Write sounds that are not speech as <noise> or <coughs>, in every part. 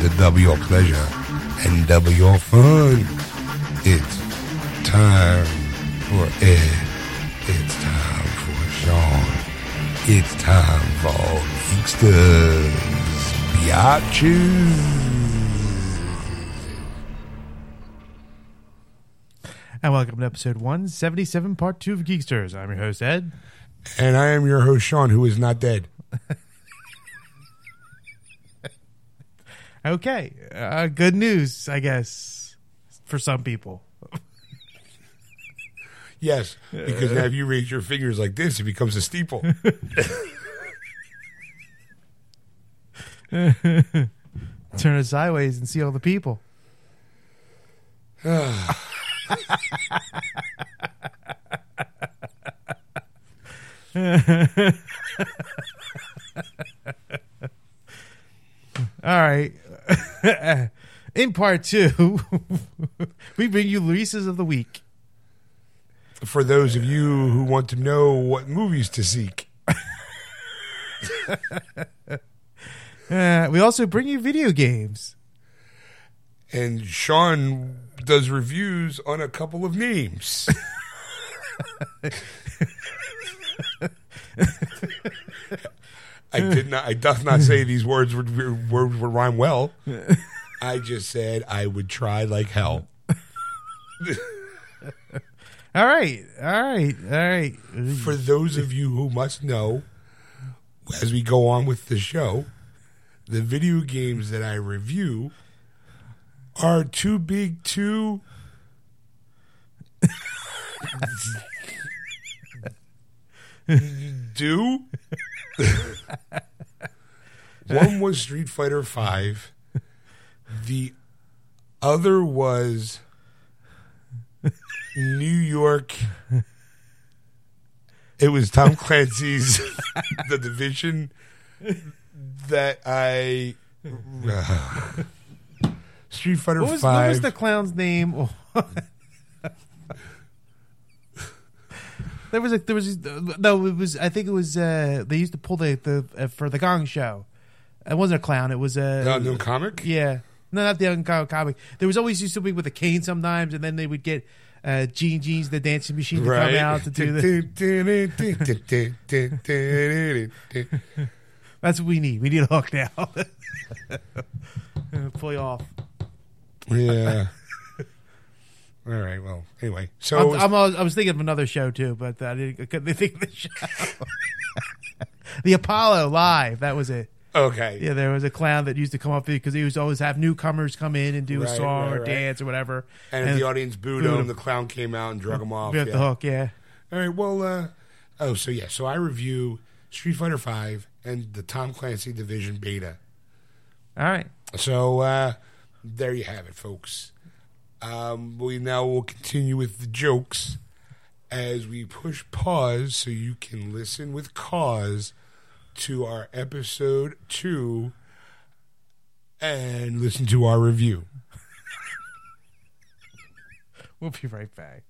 to double your pleasure and double your fun. It's time for Ed. It's time for Sean. It's time for Geeksters. Biatches. And welcome to episode 177, part two of Geeksters. I'm your host, Ed. And I am your host, Sean, who is not dead. <laughs> Okay, uh, good news, I guess, for some people. Yes, because now if you raise your fingers like this, it becomes a steeple. <laughs> Turn it sideways and see all the people. <sighs> <sighs> All right. <laughs> In part two, <laughs> we bring you Luisa's of the week. For those of you who want to know what movies to seek. <laughs> Uh, we also bring you video games. And Sean does reviews on a couple of names. I did not. I does not say these words would words would rhyme well. I just said I would try like hell. <laughs> All right, all right, all right. For those of you who must know, as we go on with the show, the video games that I review are too big to <laughs> do. <laughs> One was Street Fighter Five. The other was New York. It was Tom Clancy's <laughs> The Division that I <sighs> Street Fighter What was, Five. what was the clown's name? <laughs> there was a there was no it was I think it was uh they used to pull the the uh, for the Gong Show. It wasn't a clown. It was a Uh, no comic. yeah. No, not the Gong comic. There was always used to be with a cane sometimes, and then they would get uh, Gene Jeans, the dancing machine, to come out to do the. the. <laughs> That's what we need. We need a hook now. <laughs> Pull you off. yeah. All right. Well, anyway, so I'm, I'm, I was thinking of another show too, but I didn't I couldn't think of the show. <laughs> the Apollo Live. That was it. okay. Yeah, there was a clown that used to come up because he to always have newcomers come in and do a song right, or right. dance or whatever. And, if the audience booed booed him, him. the clown came out and drug him off. yeah. the hook. Yeah. All right. Well, uh, oh, so yeah. So I review Street Fighter Five and the Tom Clancy Division Beta. All right. So uh, there you have it, folks. Um, we now will continue with the jokes as we push pause so you can listen with cause to our episode two and listen to our review. <laughs> We'll be right back.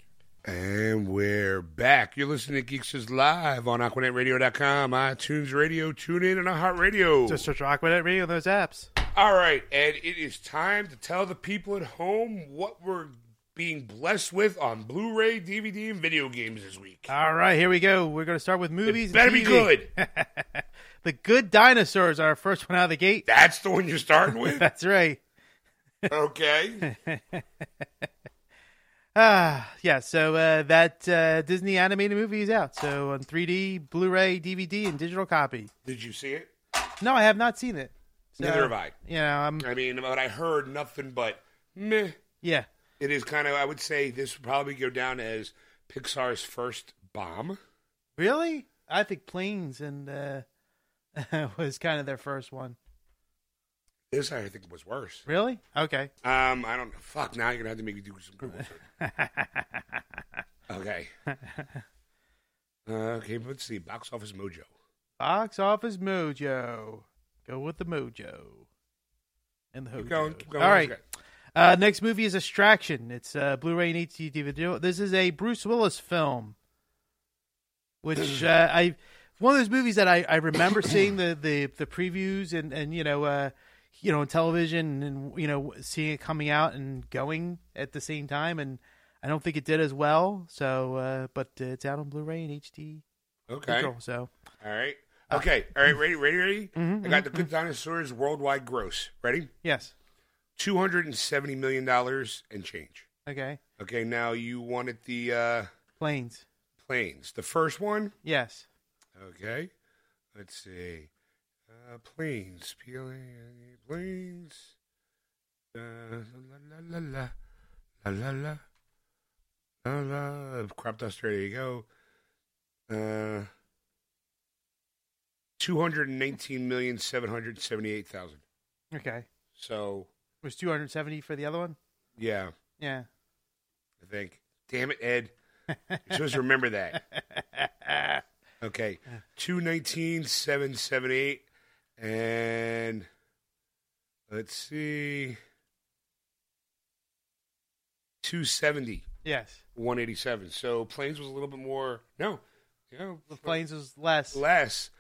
And we're back. You're listening to Geeksters Live on AquanetRadio.com, iTunes Radio, TuneIn, and iHeartRadio. Just search Aquanet Radio those apps. All right, Ed, it is time to tell the people at home what we're being blessed with on Blu ray, DVD, and video games this week. All right, here we go. We're going to start with movies. It better and be good. <laughs> the Good Dinosaurs are our first one out of the gate. That's the one you're starting <laughs> with? That's right. Okay. <laughs> Ah, yeah. So uh, that uh, Disney animated movie is out. So on 3D, Blu-ray, DVD, and digital copy. Did you see it? No, I have not seen it. Neither have I. You know, I'm I mean, but I heard nothing but meh. yeah. It is kind of, I would say this would probably go down as Pixar's first bomb. Really? I think Planes and uh, <laughs> was kind of their first one. This I think was worse. Really? Okay. Um, I don't know. Fuck, now you're going to have to make me do some Google search. <laughs> Okay. Uh, <laughs> okay, let's see. Box Office Mojo. Box Office Mojo. Go with the Mojo. And the Keep Hojo. going. Keep going. All right. Uh, next movie is Extraction. It's uh, Blu-ray and HD DVD. This is a Bruce Willis film, which <clears throat> uh, I one of those movies that I, I remember seeing the, the, the previews and and you know uh, you know, on television and you know, seeing it coming out and going at the same time, and I don't think it did as well. So, uh, but uh, it's out on Blu-ray and HD. Okay. digital, so All right. Okay. All right. Ready? Ready? Ready? Mhm, I got the Good Dinosaurs worldwide gross. Ready? yes, Two hundred and seventy million dollars and change. okay, Okay. Now you wanted the uh, planes, planes. The first one. yes, Okay. Let's see. Uh, planes. Peeling planes. Uh, la la la la la la la la la. Crop duster. There you go. Uh, two hundred nineteen million seven hundred seventy-eight thousand. okay. So It was 270 for the other one. yeah, Yeah. I think. Damn it, Ed. You're supposed to remember that. <laughs> Okay, two nineteen seven seven eight, and let's see, two seventy yes, one eighty seven. So planes was a little bit more. No, you know, the planes was less. less,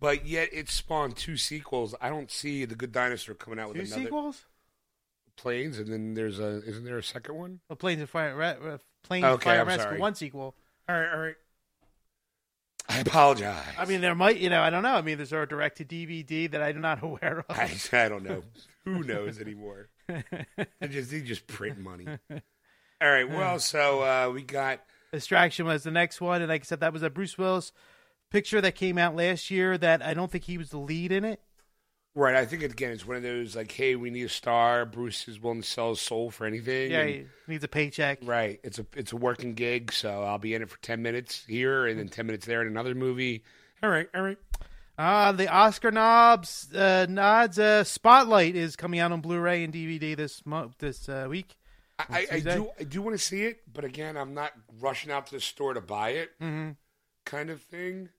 but yet it spawned two sequels. I don't see the Good Dinosaur coming out with Two another sequels. planes, and then there's a isn't there a second one? Well, planes and fire. Re- re- planes Okay, fire I'm rescue. sorry. One sequel. All right, all right. I apologize. I mean, there might, you know, I don't know. I mean, there's a direct to DVD that I'm not <laughs> aware of. I, I don't know. Who knows anymore? They just they just print money. <laughs> All right. Well, so uh, we got Distraction was the next one, and like I said, that was a Bruce Willis picture that came out last year. That I don't think he was the lead in it. right. I think again, it's one of those like, hey, we need a star. Bruce is willing to sell his soul for anything. Yeah, and- he needs a paycheck. right. It's a it's a working gig, so I'll be in it for ten minutes here and then ten minutes there in another movie. All right. All right. Ah, the Oscar knobs uh, nods. Uh, Spotlight is coming out on Blu-ray and DVD this month, this uh, week. I, I, I do I do want to see it, but again, I'm not rushing out to the store to buy it, Mm-hmm. kind of thing.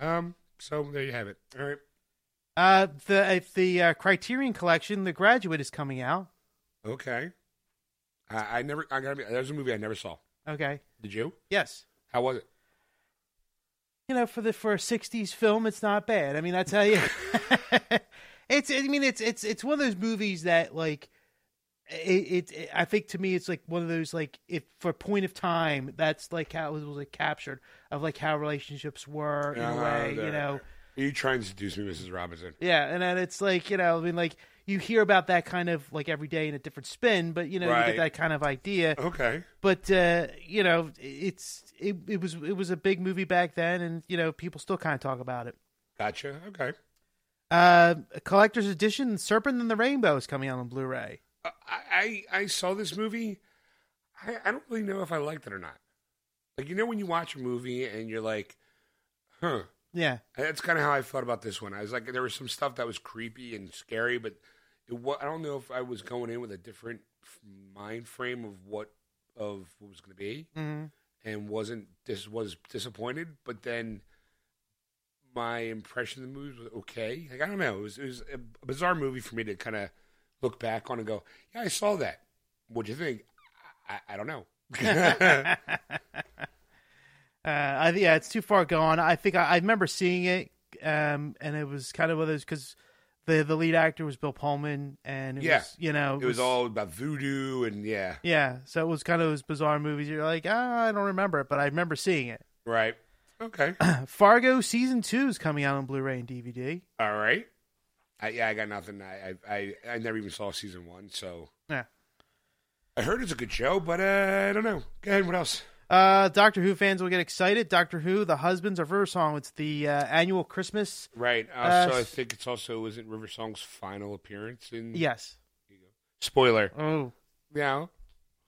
Um. So there you have it. All right. Uh, the if the uh, Criterion Collection, The Graduate, is coming out. Okay. I, I never. I gotta be. There's a movie I never saw. Okay. Did you? Yes. How was it? you know, for the for a '60s film, it's not bad. I mean, I tell you, <laughs> <laughs> it's. I mean, it's it's it's one of those movies that like. It, it, I think to me it's like one of those like if for point of time that's like how it was, like captured of like how relationships were in a Uh-huh, way you know Are you trying to seduce me, Mrs. Robinson? yeah and then it's like you know I mean like you hear about that kind of like every day in a different spin but you know you get that kind of idea Okay. but uh, you know it's it, it was it was a big movie back then and you know people still kind of talk about it Gotcha. Okay. uh, collector's edition serpent and the rainbow is coming out on blu-ray Uh, I I, saw this movie. I, I don't really know if I liked it or not. Like you know when you watch a movie and you're like, huh. yeah That's kind of how I felt about this one. I was like, there was some stuff that was creepy and scary, but it I don't know if I was going in with a different mind frame of what of what was going to be. hmm and wasn't this was disappointed, but then my impression of the movie was okay. Like I don't know, it was it was a bizarre movie for me to kind of look back on and go, yeah, I saw that. What'd you think? I, I, don't know. <laughs> uh, I, yeah it's too far gone i think i, I remember seeing it um, and it was kind of one of those because the the lead actor was bill pullman and it Yeah. was, you know it was all about voodoo and yeah, yeah so it was kind of those bizarre movies you're like ah, i don't remember it but i remember seeing it right. Okay, <clears throat> fargo season 2 is coming out on blu-ray and dvd all right. I, yeah, I got nothing. I, I I I never even saw season one, so yeah I heard it's a good show, but uh, I don't know. Go ahead. What else? Uh, Doctor Who fans will get excited. Doctor Who, The Husbands of River Song. It's the uh, annual Christmas. Right. Uh, Uh, so I s- think it's also isn't River Song's final appearance in Yes. Spoiler. Oh, Yeah.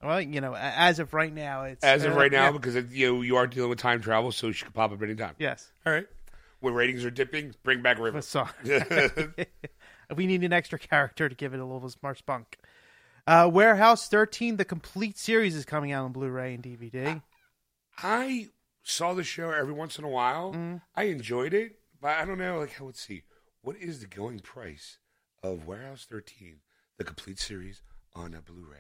well, you know, as of right now, it's As of uh, right now, yeah. because it, you know, you are dealing with time travel, so she could pop up anytime. Yes, All right. When ratings are dipping, bring back River. <laughs> <laughs> we need an extra character to give it a little more spunk. Uh, Warehouse 13, the complete series is coming out on Blu-ray and DVD. I saw the show every once in a while. Mm-hmm. I enjoyed it, but I don't know. Like, let's see, what is the going price of Warehouse 13, the complete series on a Blu-ray?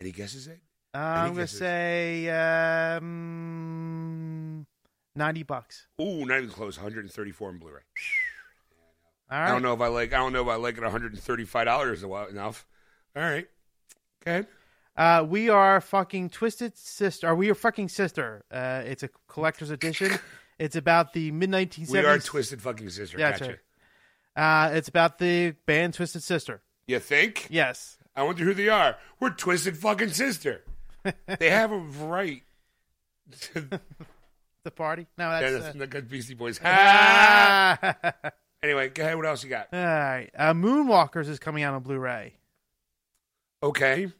Any guesses? It Uh, I'm gonna say um, ninety bucks. Ooh, not even close. 134 in Blu-ray. All I don't know if I like. I don't know if I like it. One hundred and thirty-five dollars enough. All right. Okay. Uh, we are fucking Twisted Sister. Are we are fucking sister. Uh, it's a collector's edition. it's about the mid 1970s. We are twisted fucking sister. Yeah, gotcha. right. Uh, it's about the band Twisted Sister. You think? Yes. I wonder who they are. We're twisted fucking sister. <laughs> they have a right. The party? No, that's. uh, not good Beastie Boys. Ah! <laughs> anyway, go ahead. What else you got? All right. Uh, Moonwalkers is coming out on Blu-ray. Okay.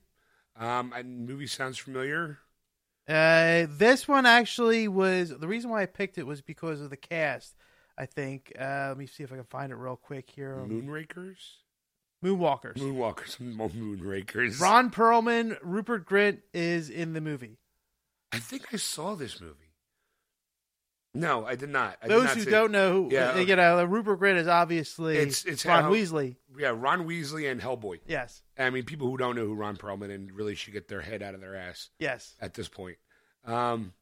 Um, and movie sounds familiar. Uh, this one actually was the reason why I picked it was because of the cast. I think. Uh, let me see if I can find it real quick here. Moonrakers. Moonwalkers. Moonwalkers. <laughs> Moonrakers. Ron Perlman, Rupert Grint is in the movie. I think I saw this movie. No, I did not. I did Those not who see- don't know, who, Yeah, okay. you know, Rupert Grint is obviously It's- it's Ron how- Weasley. Yeah, Ron Weasley and Hellboy. Yes, I mean, people who don't know who Ron Perlman and really should get their head out of their ass yes. at this point. Um,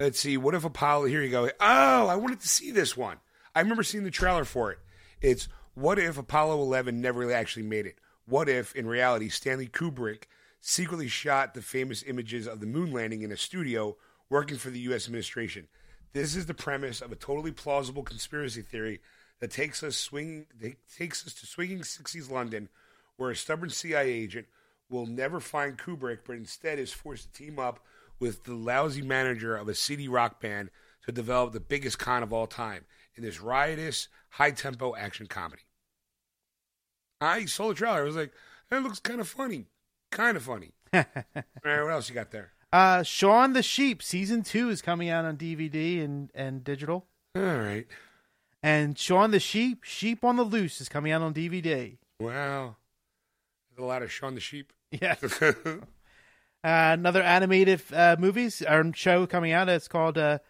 let's see. What if Apollo? Here you go. Oh, I wanted to see this one. I remember seeing the trailer for it. It's what if Apollo 11 never really actually made it? What if, in reality, Stanley Kubrick secretly shot the famous images of the moon landing in a studio working for the U.S. administration? This is the premise of a totally plausible conspiracy theory that takes us that takes us to swinging 60s London, where a stubborn CIA agent will never find Kubrick, but instead is forced to team up with the lousy manager of a CD rock band to develop the biggest con of all time in this riotous, high tempo action comedy. I saw the trailer. I was like, that looks kind of funny. Kind of funny. <laughs> All right, what else you got there? Uh, Shaun the Sheep season two is coming out on DVD and and digital, All right. and Shaun the Sheep, Sheep on the Loose is coming out on DVD. Wow. There's a lot of Shaun the Sheep. Yeah. <laughs> Uh, another animated uh, movies or show coming out. It's called uh,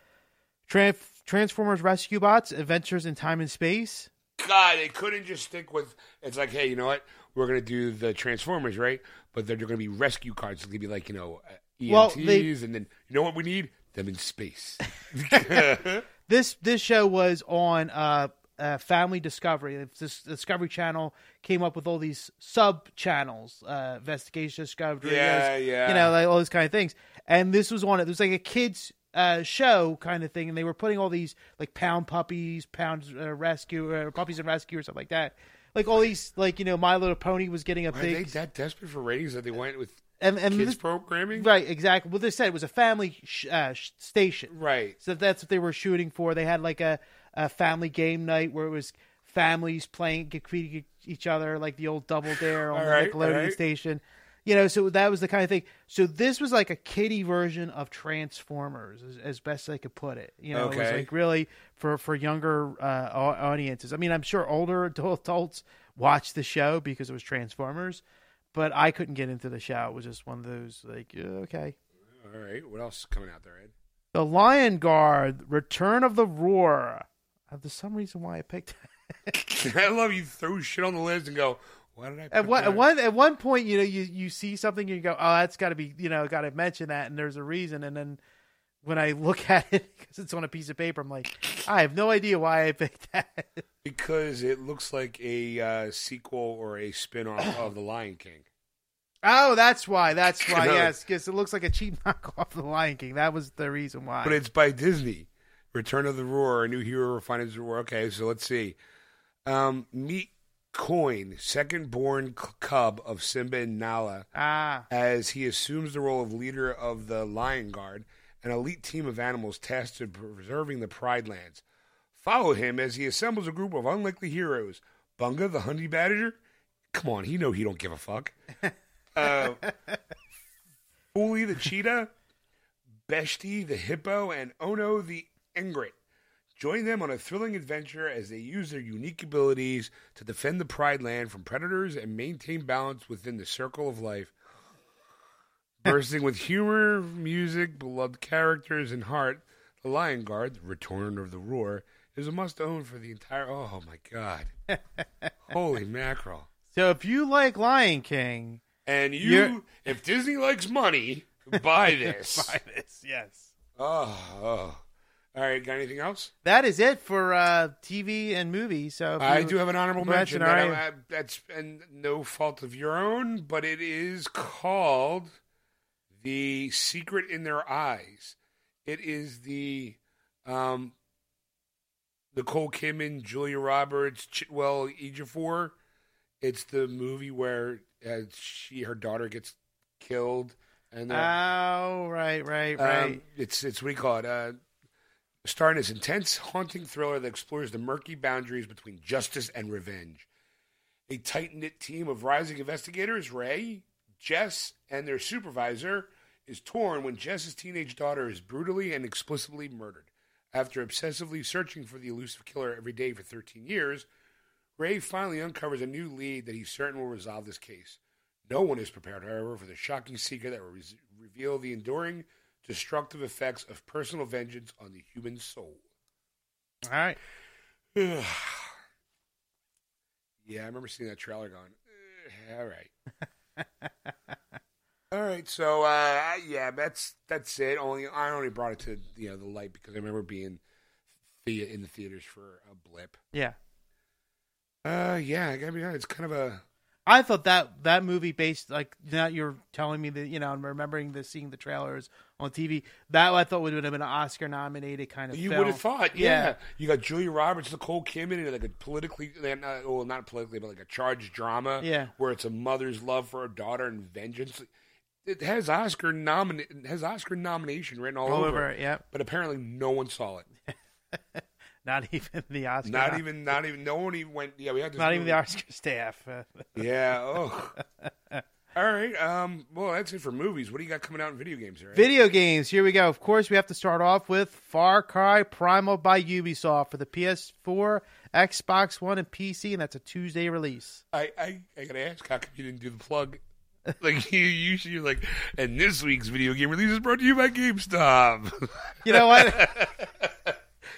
Tran- Transformers Rescue Bots: Adventures in Time and Space. God, they couldn't just stick with. It's like, hey, you know what? We're gonna do the Transformers, right? But they're, they're gonna be rescue cards. It's gonna be like, you know, uh, EMTs, Well, they- and then you know what we need? Them in space. <laughs> <laughs> This this show was on uh, uh, Family Discovery. This Discovery Channel came up with all these sub channels, uh, Investigation Discovery, Yeah, yeah. you know, like all those kind of things. And this was on it. It was like a kids uh, show kind of thing, and they were putting all these like pound puppies, pound uh, rescue, uh, puppies and rescue, or something like that. Like all these, like you know, My Little Pony was getting a Are they big that desperate for ratings that they went with and and kids this, programming? right exactly. What they said it was a family sh- uh, sh- station, Right. so that's what they were shooting for. They had like a, a family game night where it was families playing, competing each other, like the old Double Dare on <laughs> the right, Nickelodeon right. station. You know, so that was the kind of thing. So this was like a kiddie version of Transformers, as, as best I could put it. You know, it was Okay. like really for for younger uh, audiences. I mean, I'm sure older adults watched the show because it was Transformers, but I couldn't get into the show. It was just one of those like, uh, okay. All right. What else is coming out there, Ed? The Lion Guard, Return of the Roar. Uh, There's some reason why I picked. <laughs> I love you throw shit on the list and go, why did I? At pick one, that?" at one at one point, you know, you, you see something and you go, "Oh, that's got to be, you know, got to mention that," and there's a reason. And then when I look <laughs> at it because it's on a piece of paper, I'm like, I have no idea why I picked that. Because it looks like a uh, sequel or a spin-off <coughs> of The Lion King. oh, that's why. That's why. No. <laughs> Yes, because it looks like a cheap <laughs> knockoff of the Lion King. That was the reason why. But it's by Disney. Return of the Roar, a new hero refined the roar. Okay, so let's see. Um, meet Kion, second born cub of Simba and Nala, ah, as he assumes the role of leader of the Lion Guard, an elite team of animals tasked with preserving the Pride Lands. Follow him as he assembles a group of unlikely heroes. Bunga, the honey badger? Come on, he know he don't give a fuck. <laughs> Uh, Fuli, the cheetah? Beshte, the hippo? And Ono, the egret. Join them on a thrilling adventure as they use their unique abilities to defend the Pride Land from predators and maintain balance within the circle of life. <laughs> Bursting with humor, music, beloved characters, and heart, The Lion Guard, The Return of the Roar, is a must own for the entire. Oh my god. Holy <laughs> mackerel. so if you like Lion King, And you, You're- if Disney likes money, <laughs> buy this. buy this. Yes. Oh, oh. All right, got anything else? That is it for uh, TV and movies. So if I you- do have an honorable mention. mention, all I- I- that's and no fault of your own, but it is called "The Secret in Their Eyes." It is the um, Nicole Kidman, Julia Roberts, Chiwetel Ejiofor. It's the movie where uh, she her daughter gets killed, and Oh, right, right, right. um, it's it's what do you call it? Uh, starring this intense, haunting thriller that explores the murky boundaries between justice and revenge. A tight knit team of rising investigators, Ray, Jess, and their supervisor, is torn when Jess's teenage daughter is brutally and explicitly murdered. After obsessively searching for the elusive killer every day for 13 years, Ray finally uncovers a new lead that he's certain will resolve this case. No one is prepared, however, for the shocking secret that will re- reveal the enduring, destructive effects of personal vengeance on the human soul. All right. <sighs> yeah, I remember seeing that trailer going, "Eh, all right. <laughs> all right, so uh, yeah, that's that's it. Only I only brought it to you know the light because I remember being the, in the theaters for a blip. Yeah. Uh, yeah, I gotta be honest, it's kind of a I thought that that movie based like now you're telling me that you know I'm remembering the seeing the trailers on TV that I thought would have been an Oscar nominated kind of You film. would have thought, yeah. Yeah. You got Julia Roberts, Nicole Kidman, in like a politically, well, not politically, but like a charged drama. Yeah. where it's a mother's love for her daughter and vengeance. It has Oscar nomin has Oscar nomination written all, all over, over it, it. Yeah, but apparently no one saw it. <laughs> not even the Oscar. Not even, not even, no one even went. Yeah, we had this. Not even movie. the Oscar staff. <laughs> Yeah. Oh. <laughs> all right. Um. Well, that's it for movies. What do you got coming out in video games? Right? Video games. Here we go. Of course, we have to start off with Far Cry Primal by Ubisoft for the PS4, Xbox One, and PC, and that's a Tuesday release. I, I, I gotta ask, how come you didn't do the plug? <laughs> Like you usually you're like, and this week's video game release is brought to you by GameStop. You know what?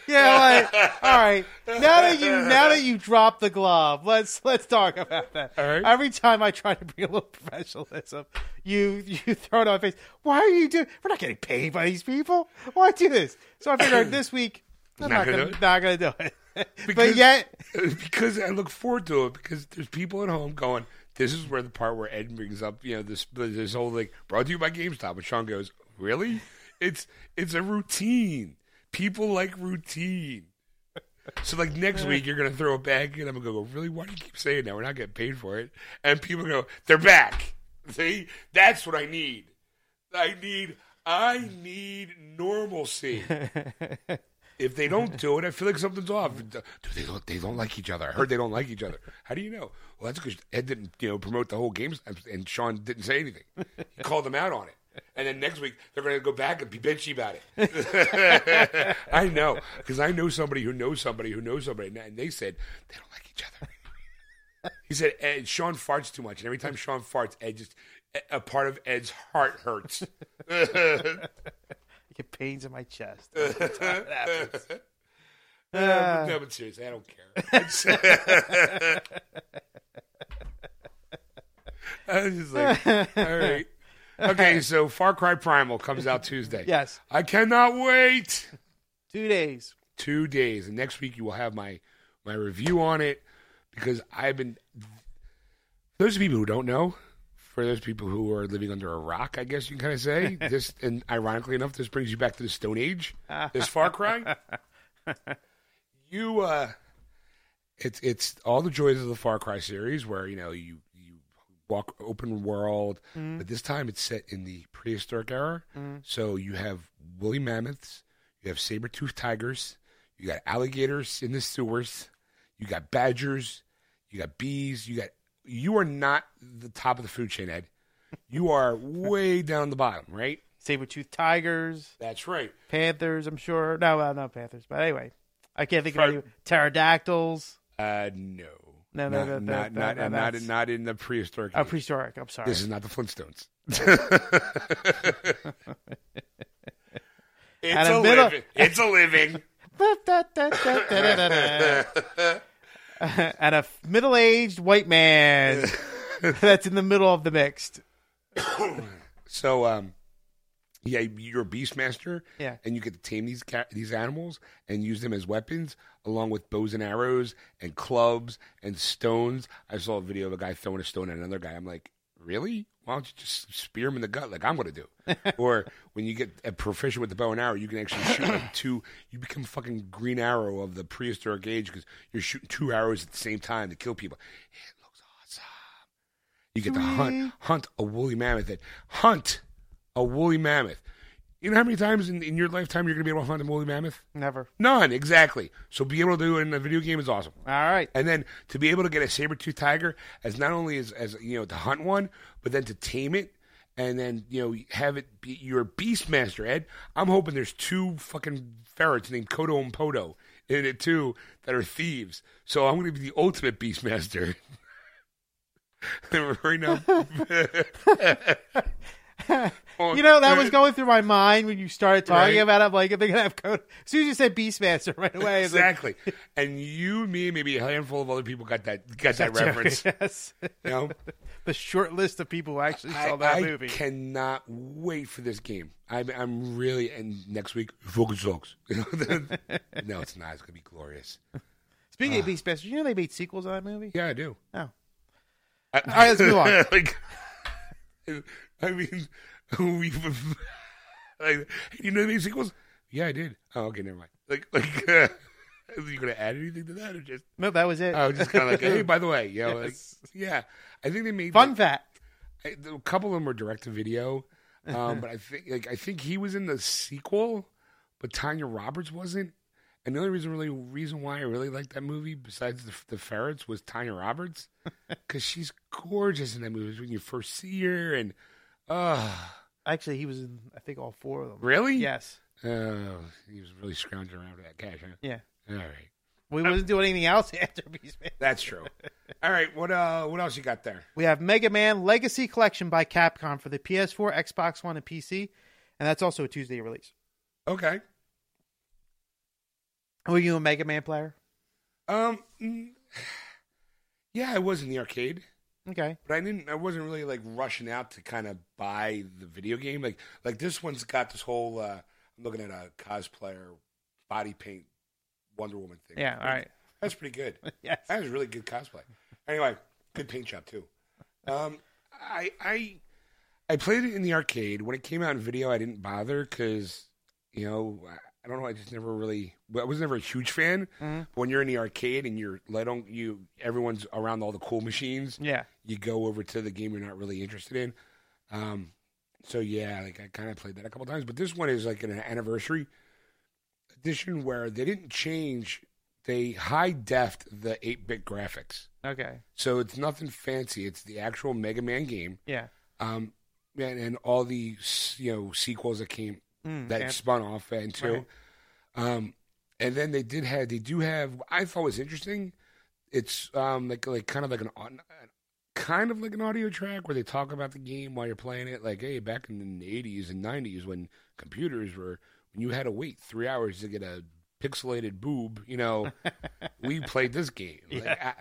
yeah, what? all right. Now that you now that you dropped the glove, let's let's talk about that. All right. Every time I try to bring a little professionalism, you you throw it on my face. Why are you doing? We're not getting paid by these people. Why do this? So I figured this week I'm Not not, gonna gonna, do it? not gonna do it. <laughs> Because- but yet, uh, because I look forward to it because there's people at home going, this is where the part where Ed brings up, you know, this this whole like brought to you by GameStop, and Sean goes, really? <laughs> It's it's a routine. People like routine. So like next week you're gonna throw it back and I'm gonna go, really? Why do you keep saying that? We're not getting paid for it. And people go, they're back. <laughs> See, that's what I need. I need I need normalcy. <laughs> If they don't <laughs> do it, I feel like something's off. Do they don't? They don't like each other. I heard they don't like each other. How do you know? Well, that's because Ed didn't, you know, promote the whole games, and Sean didn't say anything. He <laughs> called them out on it. And then next week they're going to go back and be bitchy about it. <laughs> I know because I know somebody who knows somebody who knows somebody, and they said they don't like each other. He said Ed, Sean farts too much, and every time Sean farts, Ed just a part of Ed's heart hurts. <laughs> I get pains in my chest. <laughs> That's how it happens. <laughs> Uh, no, but seriously, I don't care. I was just like, all right. Okay, so Far Cry Primal comes out Tuesday. Yes, I cannot wait. two days. Two days, and next week you will have my my review on it because I've been. Those people who don't know, for those people who are living under a rock, I guess you can kind of say <laughs> this. And ironically enough, this brings you back to the Stone Age. <laughs> This Far Cry. you uh it's it's all the joys of the Far Cry series where you know you you walk open world but this time it's set in the prehistoric era so you have woolly mammoths you have saber-toothed tigers you got alligators in the sewers you got badgers you got bees you got you are not the top of the food chain ed you are way <laughs> down the bottom right Saber-toothed tigers, that's right panthers. I'm sure. No, well, not panthers. But anyway, I can't think of Fro- any pterodactyls. uh no No, no, not, no, not, no, not, no, not, no, not, in the prehistoric Oh, age. prehistoric. I'm sorry. This is not the Flintstones. <laughs> <laughs> it's a middle- living. It's a living. <laughs> and a middle-aged white man <laughs> that's in the middle of the mixed. <coughs> So, um, Yeah, you're a beastmaster, Yeah. and you get to tame these ca- these animals and use them as weapons, along with bows and arrows and clubs and stones. I saw a video of a guy throwing a stone at another guy. I'm like, really? Why don't you just spear him in the gut like I'm going to do? <laughs> or when you get a proficient with the bow and arrow, you can actually shoot like two. You become fucking Green Arrow of the prehistoric age because you're shooting two arrows at the same time to kill people. It looks awesome. You get to hunt hunt a woolly mammoth. And hunt a woolly mammoth. You know how many times in, in your lifetime you're going to be able to hunt a woolly mammoth? Never. None, exactly. So be able to do it in a video game is awesome. All right. And then to be able to get a saber tooth tiger as not only as, as you know to hunt one, but then to tame it and then you know have it be you're a beastmaster, Ed. I'm hoping there's two fucking ferrets named Kodo and Podo in it too that are thieves. So I'm going to be the ultimate beastmaster. <laughs> right now. <laughs> <laughs> You know, that was going through my mind when you started talking Right. about it. I'm like, if they're gonna have code. As soon as you said Beastmaster, <laughs> right away, it's like, exactly. and you, me, maybe a handful of other people got that got that reference. <laughs> yes. You know, the short list of people who actually saw I, that I movie. cannot wait for this game. I'm, I'm really and next week focus know, no, it's not. It's gonna be glorious. Speaking of ah. Beastmaster, you know they made sequels of that movie. Yeah, I do. Oh, I, All right, let's move on. like, I mean, we've <laughs> like, you know these sequels? Yeah, I did. Oh, okay, never mind. Like, like, uh, <laughs> are you gonna add anything to that or just? no, that was it. Oh, just kind of like, hey, by the way, you <laughs> know, like, yeah, I think they made Fun fact. I, a couple of them were direct to video, um, but I think like I think he was in the sequel, but Tanya Roberts wasn't. And the only reason, really, reason why I really liked that movie, besides the, the ferrets, was Tanya Roberts, because she's gorgeous in that movie. It's when you first see her, and uh Actually, he was in. I think all four of them. really, Yes. Oh, he was really scrounging around for that cash, huh? Yeah. All right, We wasn't doing anything else <laughs> after Beastmaster. that's true. All right, what uh, what else you got there? We have Mega Man Legacy Collection by Capcom for the PS4, Xbox One, and PC, and that's also a Tuesday release. Okay, Were you a Mega Man player? um, mm, <sighs> yeah, I was in the arcade. Okay. but I didn't. I wasn't really like rushing out to kind of buy the video game. Like like this one's got this whole. Uh, I'm looking at a cosplayer body paint Wonder Woman thing. Yeah. All right. that's pretty good. <laughs> Yes. That was really good cosplay. Anyway, good paint job too. Um, I I I played it in the arcade when it came out in video. I didn't bother because you know I, don't know. I just never really. I was never a huge fan. Mhm. But when you're in the arcade and you're let on you, everyone's around all the cool machines Yeah. you go over to the game you're not really interested in. Um, so yeah, like I kind of played that a couple times, but this one is like an anniversary edition where they didn't change. They high defed the eight bit graphics, Okay. so it's nothing fancy. It's the actual Mega Man game, Yeah. um, and, and all the you know sequels that came Mm, that yeah. spun off into. Right. Um, and then they did have they do have I thought was interesting. It's um like like kind of like an kind of like an audio track where they talk about the game while you're playing it. Like hey, back in the '80s and '90s when computers were when you had to wait three hours to get a pixelated boob, you know, <laughs> we played this game. Like, Yeah.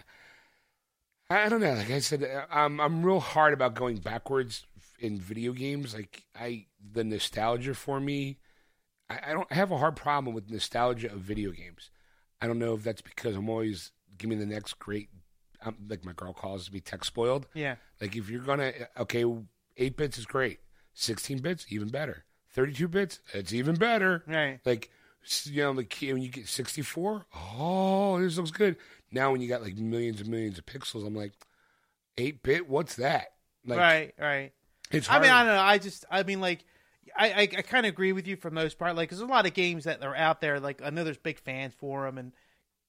I, I don't know. Like I said, I'm I'm real hard about going backwards in video games. Like I, the nostalgia for me, I, I don't have a hard problem with nostalgia of video games. I don't know if that's because I'm always give me the next great. Um, like my girl calls me tech spoiled. Yeah. Like if you're gonna okay, eight bits is great. Sixteen bits even better. Thirty two bits it's even better. Right. Like you know, like when you get sixty four, oh, this looks good. Now when you got like millions and millions of pixels, I'm like, eight bit, what's that? Like, right. Right. It's I mean, I don't know. I just, I mean, like, I, I, I kind of agree with you for the most part. Like, there's a lot of games that are out there. Like, I know there's big fans for them, and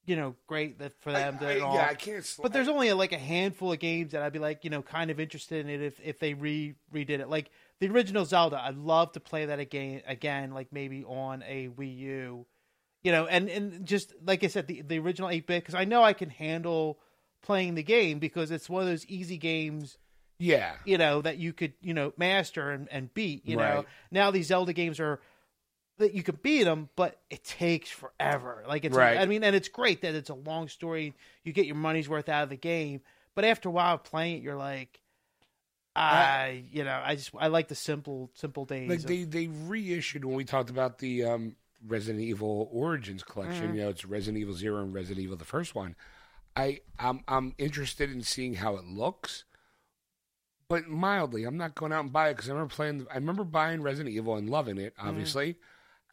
you know, great that for them. I- to, I- all. yeah, I can't. Sl- But there's only like a handful of games that I'd be like, you know, kind of interested in it if, if they re redid it. Like the original Zelda, I'd love to play that again, again, like maybe on a Wii U, you know, and, and just like I said, the, the original 8 bit, because I know I can handle playing the game because it's one of those easy games, yeah, you know, that you could, you know, master and, and beat, you know. Now these Zelda games are that you can beat them, but it takes forever. Like it's, Right. I mean, and it's great that it's a long story. You get your money's worth out of the game, but after a while of playing it, you're like, I, you know, I just I like the simple simple days. like of- they they reissued when we talked about the um, Resident Evil Origins collection. Mm-hmm. You know, it's Resident Evil Zero and Resident Evil the first one. I I'm I'm interested in seeing how it looks, but mildly. I'm not going out and buy it because I remember playing. I remember buying Resident Evil and loving it. Mm-hmm. Obviously,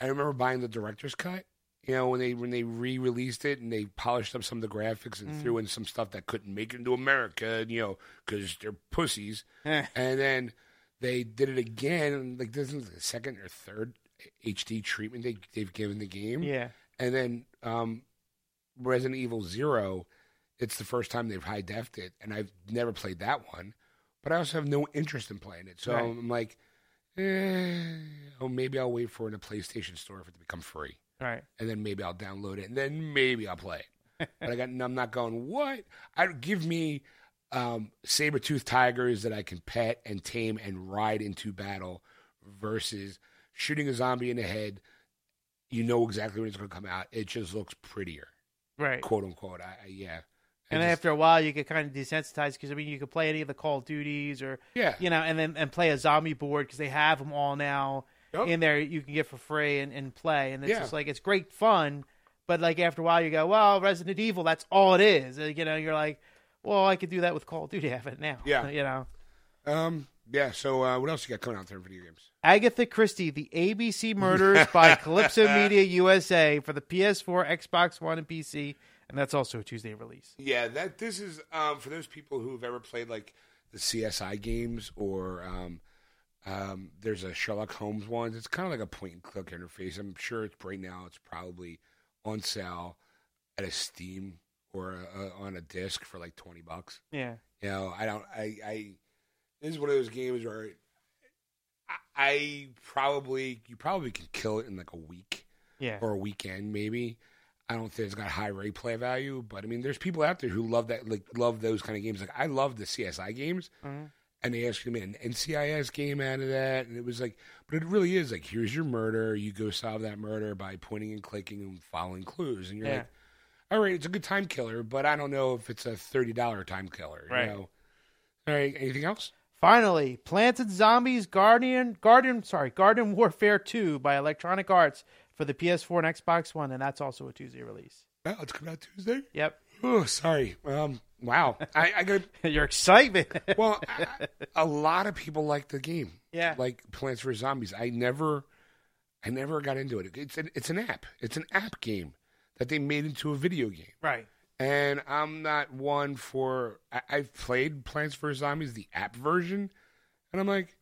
I remember buying the director's cut. You know, when they when they re-released it and they polished up some of the graphics Mm. and threw in some stuff that couldn't make it into America. You know, because they're pussies. <laughs> And then they did it again. Like this is the second or third HD treatment they they've given the game. yeah, And then um, Resident Evil Zero, it's the first time they've high defed it, and I've never played that one. But I also have no interest in playing it, so Right. I'm like, eh, oh, maybe I'll wait for it in a PlayStation Store for it to become free, right. and then maybe I'll download it, and then maybe I'll play it. but I got, I'm not going. What? I give me um, saber tooth tigers that I can pet and tame and ride into battle versus shooting a zombie in the head. You know exactly when it's going to come out. It just looks prettier, Right. quote unquote. I, I yeah. And just- after a while, you get kind of desensitized because I mean, you could play any of the Call of Duties or yeah, you know, and then and play a zombie board because they have them all now Yep. in there. You can get for free and, and play, and it's Yeah. just like it's great fun. But like after a while, you go, well, Resident Evil, that's all it is. And, you know, you're like, well, I could do that with Call of Duty. I have it now. Yeah. <laughs> you know. um, yeah. So uh, what else you got coming out there in video games? Agatha Christie, The ABC Murders by <laughs> Calypso Media USA for the PS4, Xbox One, and PC, and that's also a Tuesday release. Yeah, that this is um, for those people who've ever played like the CSI games or um, um, there's a Sherlock Holmes one. It's kind of like a point and click interface. I'm sure it's right now. It's probably on sale at a Steam or a, a, on a disc for like twenty bucks. Yeah, You know, I don't. I. I this is one of those games where I, I probably you probably could kill it in like a week yeah, or a weekend maybe. I don't think it's got high replay value, but I mean, there's people out there who love that, like love those kind of games. Like I love the CSI games, Mhm. and they actually made an NCIS game out of that, and it was like, but it really is like, here's your murder, you go solve that murder by pointing and clicking and following clues, and you're Yeah. like, all right, it's a good time killer, but I don't know if it's a thirty dollar time killer. Right. You know? All right, anything else? Finally, Plants and Zombies Guardian Garden sorry, Garden Warfare 2 by Electronic Arts for the PS4 and Xbox One, and that's also a Tuesday release. Well, it's coming out Tuesday. Yep. Oh, sorry. Um, wow. I, I got <laughs> Your excitement. <laughs> well. I, a lot of people like the game. Yeah. like Plants vs Zombies. I never, I never got into it. It's an, it's an app. It's an app game that they made into a video game. right. And I'm not one for. I, I've played Plants vs Zombies, the app version, and I'm like,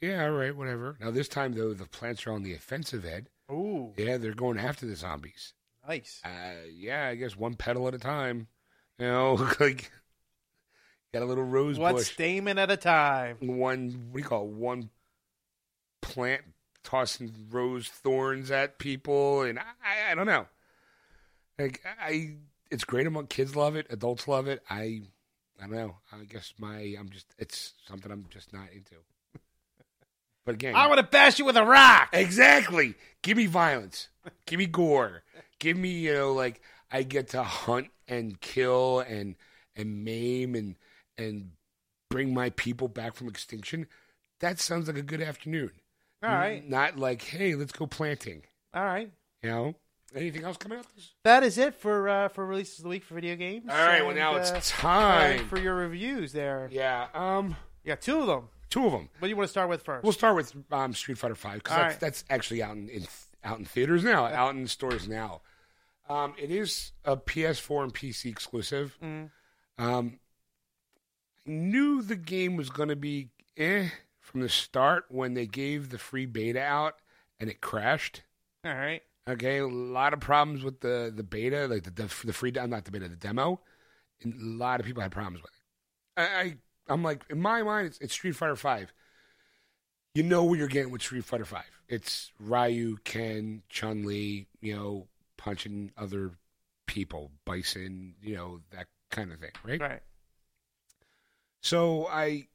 yeah, all right, whatever. Now this time though, the plants are on the offensive ed. Ooh, Yeah, they're going after the zombies. nice. Uh, yeah, I guess one petal at a time. You know, <laughs> like got a little rose One bush. stamen at a time. one what do you call it? One plant tossing rose thorns at people, and I, I, I don't know. Like I, it's great among kids. Love it, adults love it. I, I don't know. I guess my I'm just it's something I'm just not into. But again, I want to bash you with a rock. Exactly. Give me violence. Give me gore. Give me, you know, like I get to hunt and kill and and maim and and bring my people back from extinction. That sounds like a good afternoon. All right. Not like, hey, let's go planting. All right. You know? Anything else coming out? This? That is it for uh, for releases of the week for video games. All right. Well, now uh, it's time. for your reviews. There, yeah. Um. you got two of them. Two of them. What do you want to start with first? We'll start with um, Street Fighter Five because that's, right. that's actually out in, in out in theaters now, out in stores now. Um, it is a PS4 and PC exclusive. Mm. Um, I knew the game was going to be eh from the start when they gave the free beta out and it crashed. All right. Okay, a lot of problems with the the beta, like the the, the free not the beta, the demo. And a lot of people had problems with it. I, I I'm like in my mind, it's, it's Street Fighter Five. You know what you're getting with Street Fighter Five. It's Ryu, Ken, Chun Li, you know, punching other people, Bison, you know, that kind of thing, right? Right. So I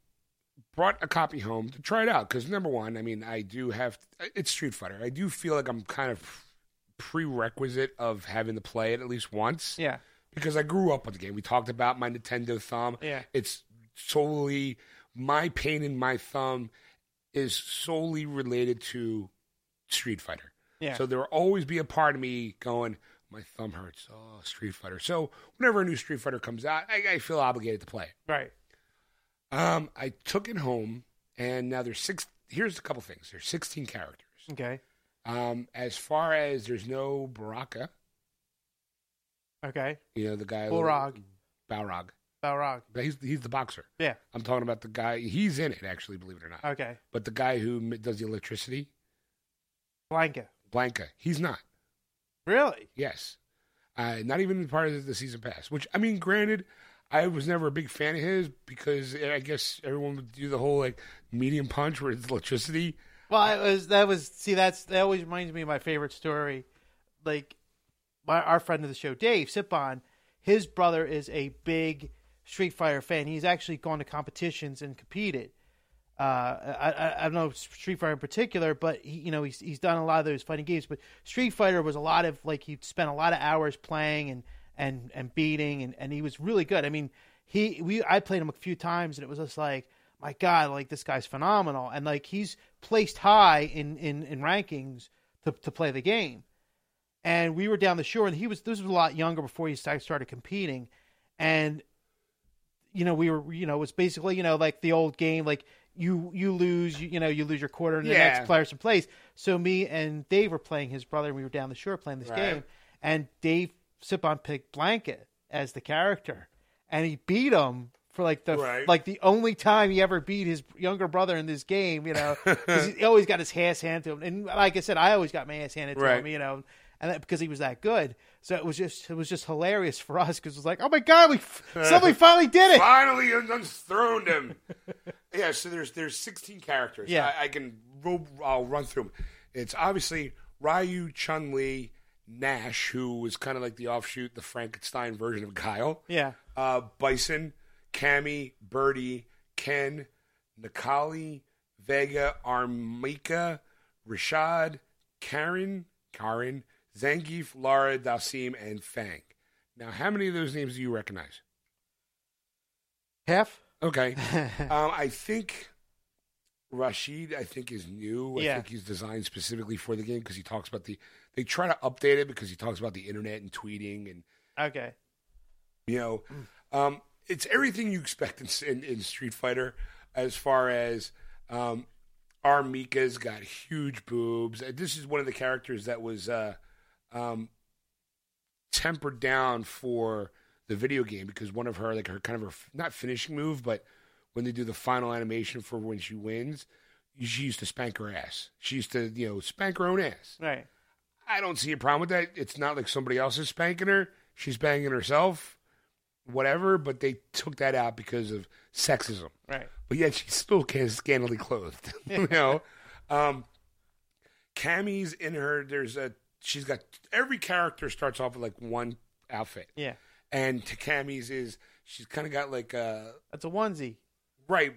brought a copy home to try it out because number one, I mean, I do have it's Street Fighter. I do feel like I'm kind of prerequisite of having to play it at least once Yeah. because I grew up with the game. We talked about my Nintendo thumb. Yeah. It's solely my pain in my thumb is solely related to Street Fighter. Yeah. So there will always be a part of me going, my thumb hurts. Oh, Street Fighter. So whenever a new Street Fighter comes out, I, I feel obligated to play it. right. Um, I took it home, and now there's six. Here's a couple things. There's 16 characters. Okay. Um, as far as there's no Baraka, Okay. you know the guy Balrog. Balrog, Balrog. but he's he's the boxer. Yeah. I'm talking about the guy. He's in it actually, believe it or not. Okay. But the guy who does the electricity, Blanka. Blanka, he's not. Really? Yes, uh, not even part of the season pass. Which I mean, granted, I was never a big fan of his because I guess everyone would do the whole like medium punch where it's electricity. Well, it was that was see that's that always reminds me of my favorite story. Like my our friend of the show, Dave Sipon, his brother is a big Street Fighter fan. He's actually gone to competitions and competed. Uh, I, I, I don't know Street Fighter in particular, but he, you know he's he's done a lot of those fighting games. But Street Fighter was a lot of like he spent a lot of hours playing and and and beating, and, and he was really good. I mean, he we I played him a few times, and it was just like my God, like this guy's phenomenal, and like he's placed high in in, in rankings to to play the game. And we were down the shore, and he was this was a lot younger before he started started competing, and you know we were you know it was basically you know like the old game like you you lose you, you know you lose your quarter and the Yeah. next in place. So me and Dave were playing his brother, and we were down the shore playing this Right. game, and Dave Sipon picked Blanket as the character, and he beat him for like the Right. like the only time he ever beat his younger brother in this game. You know, <laughs> he always got his ass handed to him, and like I said, I always got my ass handed to Right. him. You know. And that, because he was that good, so it was just it was just hilarious for us because it was like, oh my god, we <laughs> somebody finally did it. Finally, unthroned him. <laughs> yeah, so there's there's 16 characters. Yeah. I, I can ro- I'll run through them. It's obviously Ryu, Chun Li, Nash, who was kind of like the offshoot, the Frankenstein version of Guile. Yeah, Uh, Bison, Cammy, Birdie, Ken, Necalli, Vega, Armika, Rashid, Karin, Karin, Zangief, Laura, Dhalsim, and Fang. Now, how many of those names do you recognize? half. Okay. <laughs> um, I think Rashid, I think, is new. I Yeah. think he's designed specifically for the game because he talks about the. They try to update it because he talks about the internet and tweeting and Okay, you know, um, it's everything you expect in, in, in Street Fighter as far as um, R. Mika's got huge boobs. This is one of the characters that was uh, um, tempered down for the video game because one of her, like her kind of her, not finishing move, but when they do the final animation for when she wins, she used to spank her ass. She used to, you know, spank her own ass. right. I don't see a problem with that. It's not like somebody else is spanking her. She's banging herself, whatever, but they took that out because of sexism. Right. But yet she's still scantily clothed. <laughs> you know? <laughs> Um Cammy's in her there's a she's got every character starts off with like one outfit. Yeah. And Takami's is she's kinda got like a That's a onesie. right.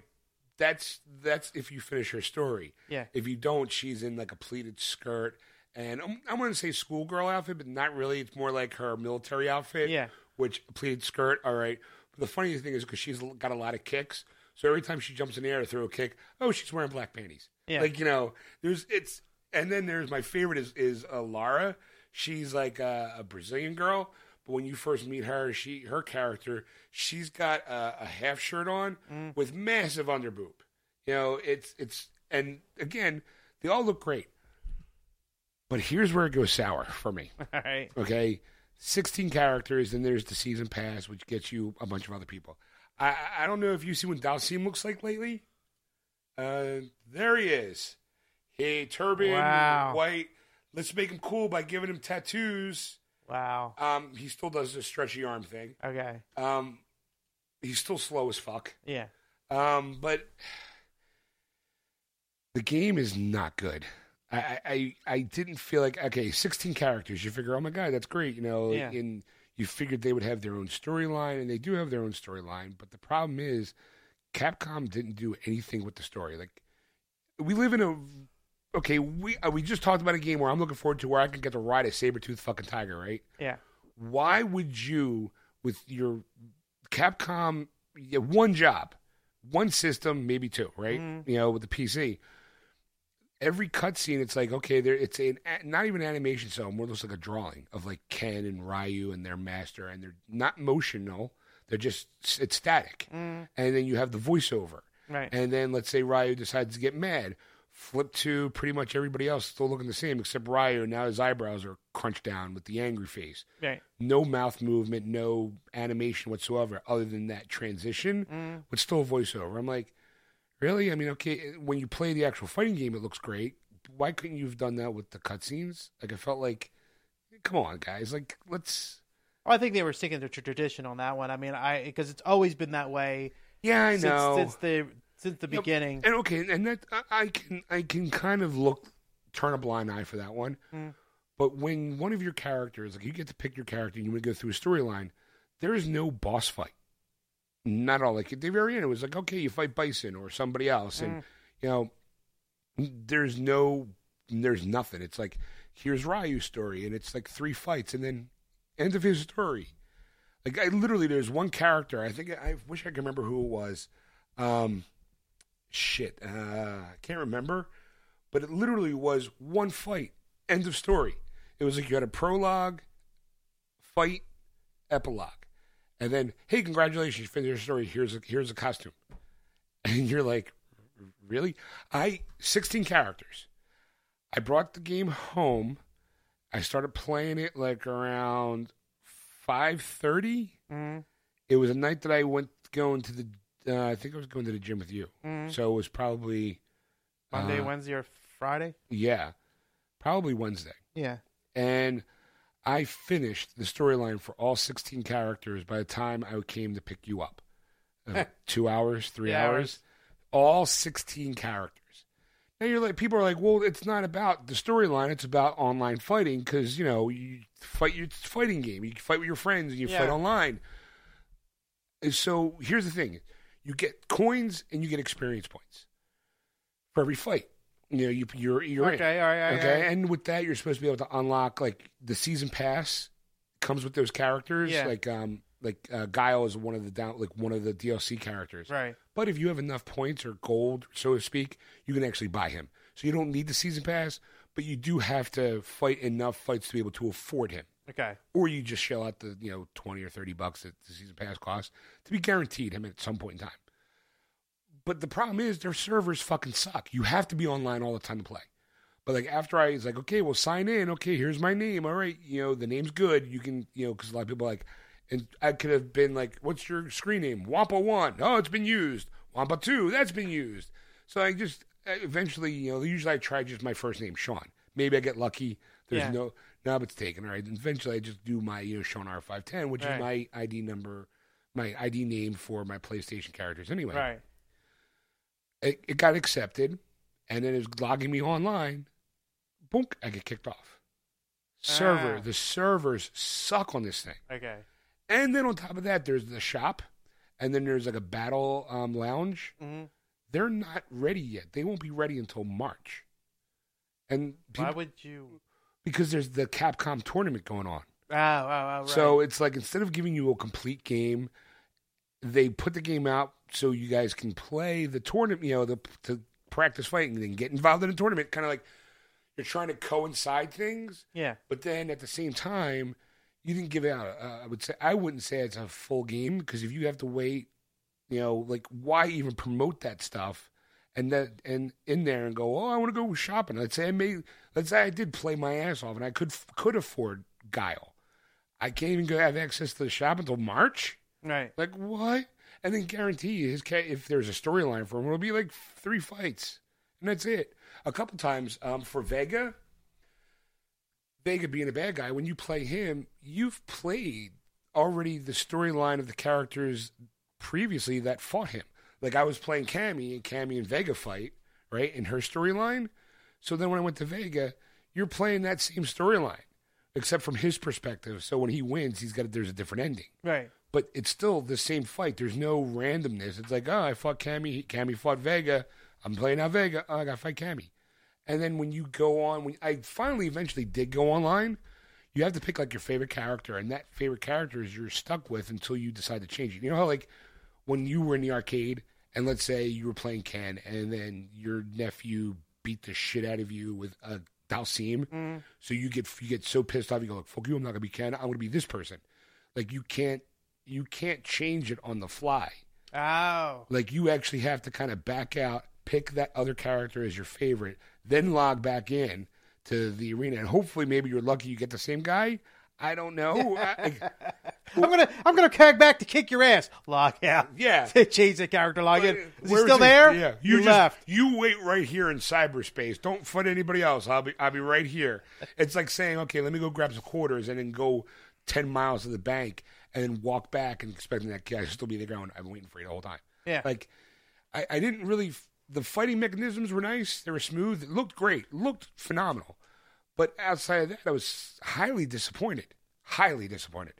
That's that's if you finish her story. Yeah. If you don't, she's in like a pleated skirt and um, I'm, I'm going to say schoolgirl outfit, but not really. It's more like her military outfit. Yeah. Which pleated skirt, all right. But the funny thing is because she's got a lot of kicks, so every time she jumps in the air to throw a kick, oh, she's wearing black panties. Yeah. Like you know, there's it's and then there's my favorite is is uh, Laura. She's like a, a Brazilian girl, but when you first meet her, she her character, she's got a, a half shirt on with massive underboob. You know, it's it's and again, they all look great. But here's where it goes sour for me. <laughs> All right. Okay, sixteen characters, and there's the season pass, which gets you a bunch of other people. I I- I don't know if you see what Dhalsim looks like lately. Uh, there he is. Hey, turban, Wow. white. Let's make him cool by giving him tattoos. Wow. Um, he still does the stretchy arm thing. Okay. Um, he's still slow as fuck. Yeah. Um, but the game is not good. I, I, I I didn't feel like okay, sixteen characters. You figure, oh my god, that's great. You know, Yeah. and you figured they would have their own storyline, and they do have their own storyline. But the problem is, Capcom didn't do anything with the story. Like, we live in a okay. We uh, we just talked about a game where I'm looking forward to where I can get to ride a saber tooth fucking tiger, right? Yeah. why would you with your capcom you one job one system, maybe two, right? You know, with the PC. Every cutscene, it's like okay, there it's an a- not even animation, so more looks like a drawing of like Ken and Ryu and their master, and they're not motional; they're just it's static. And then you have the voiceover, Right. and then let's say Ryu decides to get mad, flip to pretty much everybody else still looking the same except Ryu. Now his eyebrows are crunched down with the angry face Right. no mouth movement, no animation whatsoever, other than that transition, mm. but still a voiceover. I'm like, really? I mean, okay, when you play the actual fighting game, it looks great. Why couldn't you have done that with the cutscenes? Like, I felt like, come on, guys, like, let's. Well, I think they were sticking to tradition on that one. I mean, I because it's always been that way Yeah, I since, know. since the since the beginning. and okay, and that I, I can I can kind of look turn a blind eye for that one. Mm. But when one of your characters, like you get to pick your character and you want to go through a storyline, there is no boss fight. Not at all. Like at the very end, it was like, okay, you fight Bison or somebody else, and you know, there's no, there's nothing. It's like here's Ryu's story, and it's like three fights, and then end of his story. Like I literally, there's one character. I think I wish I could remember who it was. Um, shit, uh, I can't remember, but it literally was one fight, end of story. It was like you had a prologue, fight, epilogue, and then hey, congratulations, you finished your story. Here's a here's a costume, <laughs> and you're like, really? I sixteen characters. I brought the game home. I started playing it like around five thirty. Mm. It was a night that I went going to the. Uh, I think I was going to the gym with you, Mm. so it was probably Monday, uh, Wednesday, or Friday. yeah, probably Wednesday. Yeah. And I finished the storyline for all 16 characters by the time I came to pick you up. Uh, <laughs> two hours, three Three hours, all 16 characters. Now you're like, people are like, well, it's not about the storyline; it's about online fighting because you know you fight your fighting game. You fight with your friends and you fight online. So here's the thing: you get coins and you get experience points for every fight. You know, you you're you're in. Okay. All right. All right. Okay, all right. and with that, you're supposed to be able to unlock like the season pass comes with those characters. Yeah. Like um, like uh, Guile is one of the down like one of the DLC characters. Right. But if you have enough points or gold, so to speak, you can actually buy him. So you don't need the season pass, but you do have to fight enough fights to be able to afford him. Okay. Or you just shell out the you know twenty or thirty bucks that the season pass costs to be guaranteed him at some point in time. But the problem is their servers fucking suck. You have to be online all the time to play. But like after I was like, okay, well sign in. Okay, here's my name. All right, you know the name's good. You can you know because a lot of people are like, and I could have been like, what's your screen name? Wampa one. Oh, it's been used. Wampa two. That's been used. So I just eventually you know usually I try just my first name Sean. Maybe I get lucky. There's Yeah. no now it's taken. All right. And eventually I just do my you know Sean R five ten, which Right. is my ID number, my ID name for my PlayStation characters. Anyway, Right. it, it got accepted, and then it was logging me online. Boom! I get kicked off. Server, Ah. the servers suck on this thing. Okay. And then on top of that, there's the shop, and then there's like a battle um, lounge. hmm They're not ready yet. They won't be ready until March. And Why would you? Because there's the Capcom tournament going on. Oh, oh, oh, right. So it's like instead of giving you a complete game, they put the game out so you guys can play the tournament. You know, the to practice fighting and then get involved in a tournament. Kind of like you're trying to coincide things, yeah. but then at the same time, you didn't give out. Uh, I would say I wouldn't say it's a full game because if you have to wait, you know, like why even promote that stuff? And that and in there and go, oh, I want to go shopping. Let's say I made, let's say I did play my ass off and I could could afford Guile. I can't even go have access to the shop until March. Right. Like what? And then guarantee you his if there's a storyline for him, it'll be like three fights, and that's it. A couple times um, for Vega, Vega being a bad guy, when you play him, you've played already the storyline of the characters previously that fought him. Like I was playing Cammy, and Cammy and Vega fight right in her storyline. So then when I went to Vega, you're playing that same storyline, except from his perspective. So when he wins, he's got there's a different ending Right. but it's still the same fight. There's no randomness. It's like, oh, I fought Cammy. Cammy fought Vega. I'm playing out Vega. Oh, I got to fight Cammy. And then when you go on, when I finally eventually did go online, you have to pick like your favorite character, and that favorite character is you're stuck with until you decide to change it. You know how like when you were in the arcade and let's say you were playing Ken, and then your nephew beat the shit out of you with a Dhalsim, Mm. so you get you get so pissed off, you go like, "Fuck you! I'm not gonna be Ken. I'm gonna be this person." Like you can't you can't change it on the fly. Oh. Like you actually have to kind of back out, pick that other character as your favorite, then log back in to the arena, and hopefully maybe you're lucky you get the same guy. I don't know. <laughs> I, I'm gonna I'm gonna carry back to kick your ass. Lock out. Yeah. <laughs> Change the character log in. Is he still he? there? Yeah, you, just, left. You wait right here in cyberspace. Don't fight anybody else. I'll be I'll be right here. It's like saying, okay, let me go grab some quarters and then go ten miles to the bank and then walk back and expecting that guy to still be there going, I've been waiting for you the whole time. Yeah. Like I, I didn't really the fighting mechanisms were nice. They were smooth. It looked great. looked phenomenal. But outside of that, I was highly disappointed. Highly disappointed.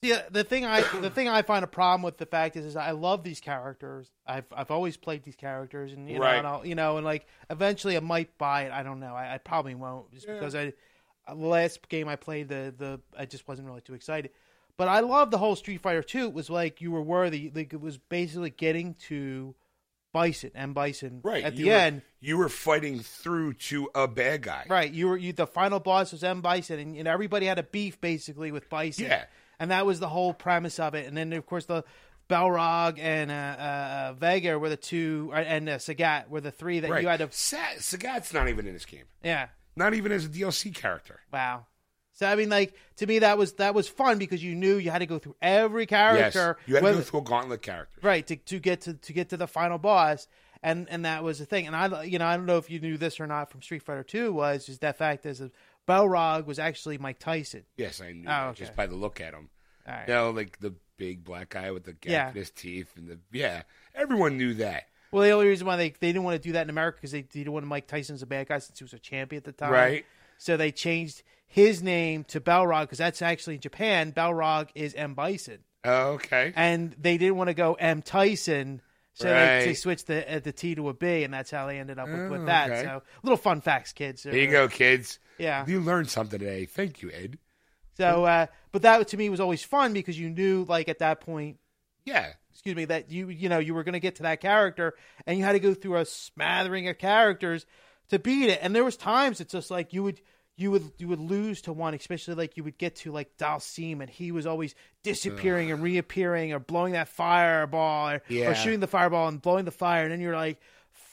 Yeah, the thing I the thing I find a problem with the fact is, is I love these characters. I've I've always played these characters, and you know, Right. and I'll, you know, and like eventually I might buy it. I don't know. I, I probably won't, just Yeah. because I uh, the last game I played the the I just wasn't really too excited. But I love the whole Street Fighter Two. It was like you were worthy. Like it was basically getting to Bison and Bison Right. at you the were, end. you were fighting through to a bad guy. Right, you were you. The final boss was M Bison, and, and everybody had a beef basically with Bison. Yeah. and that was the whole premise of it. And then of course the Balrog and uh, uh, uh, Vega were the two, uh, and uh, Sagat were the three that Right. you had to. Sa- Sagat's not even in this game. Yeah, Not even as a DLC character. wow. So I mean, like to me, that was that was fun because you knew you had to go through every character. Yes. You had to go through a gauntlet character. right to, to get to to get to the final boss and and that was the thing and i you know i don't know if you knew this or not from street fighter 2 was just that fact is that Balrog was actually mike tyson Yes, I knew Oh, okay. just by the look at him. All right. You know, like the big black guy with the gap Yeah. in his teeth and the yeah. Everyone knew that. well the only reason why they, they didn't want to do that in america because they, they didn't want mike tyson's a bad guy since he was a champion at the time Right. so they changed his name to Balrog because that's actually in japan Balrog is m bison Oh, okay. and they didn't want to go m tyson so they, they switched the uh, the T to a B, and that's how they ended up with, Oh, with that. okay. So, little fun facts, kids. There you go, kids. Yeah. You learned something today. Thank you, Ed. So, uh, but that to me was always fun because you knew, like at that point, Yeah. excuse me, that you you know you were going to get to that character, and you had to go through a smattering of characters to beat it. And there was times it's just like you would you would you would lose to one, especially like you would get to like Dhalsim, and he was always disappearing and reappearing, or blowing that fireball, or, Yeah. or shooting the fireball and blowing the fire, and then you're like.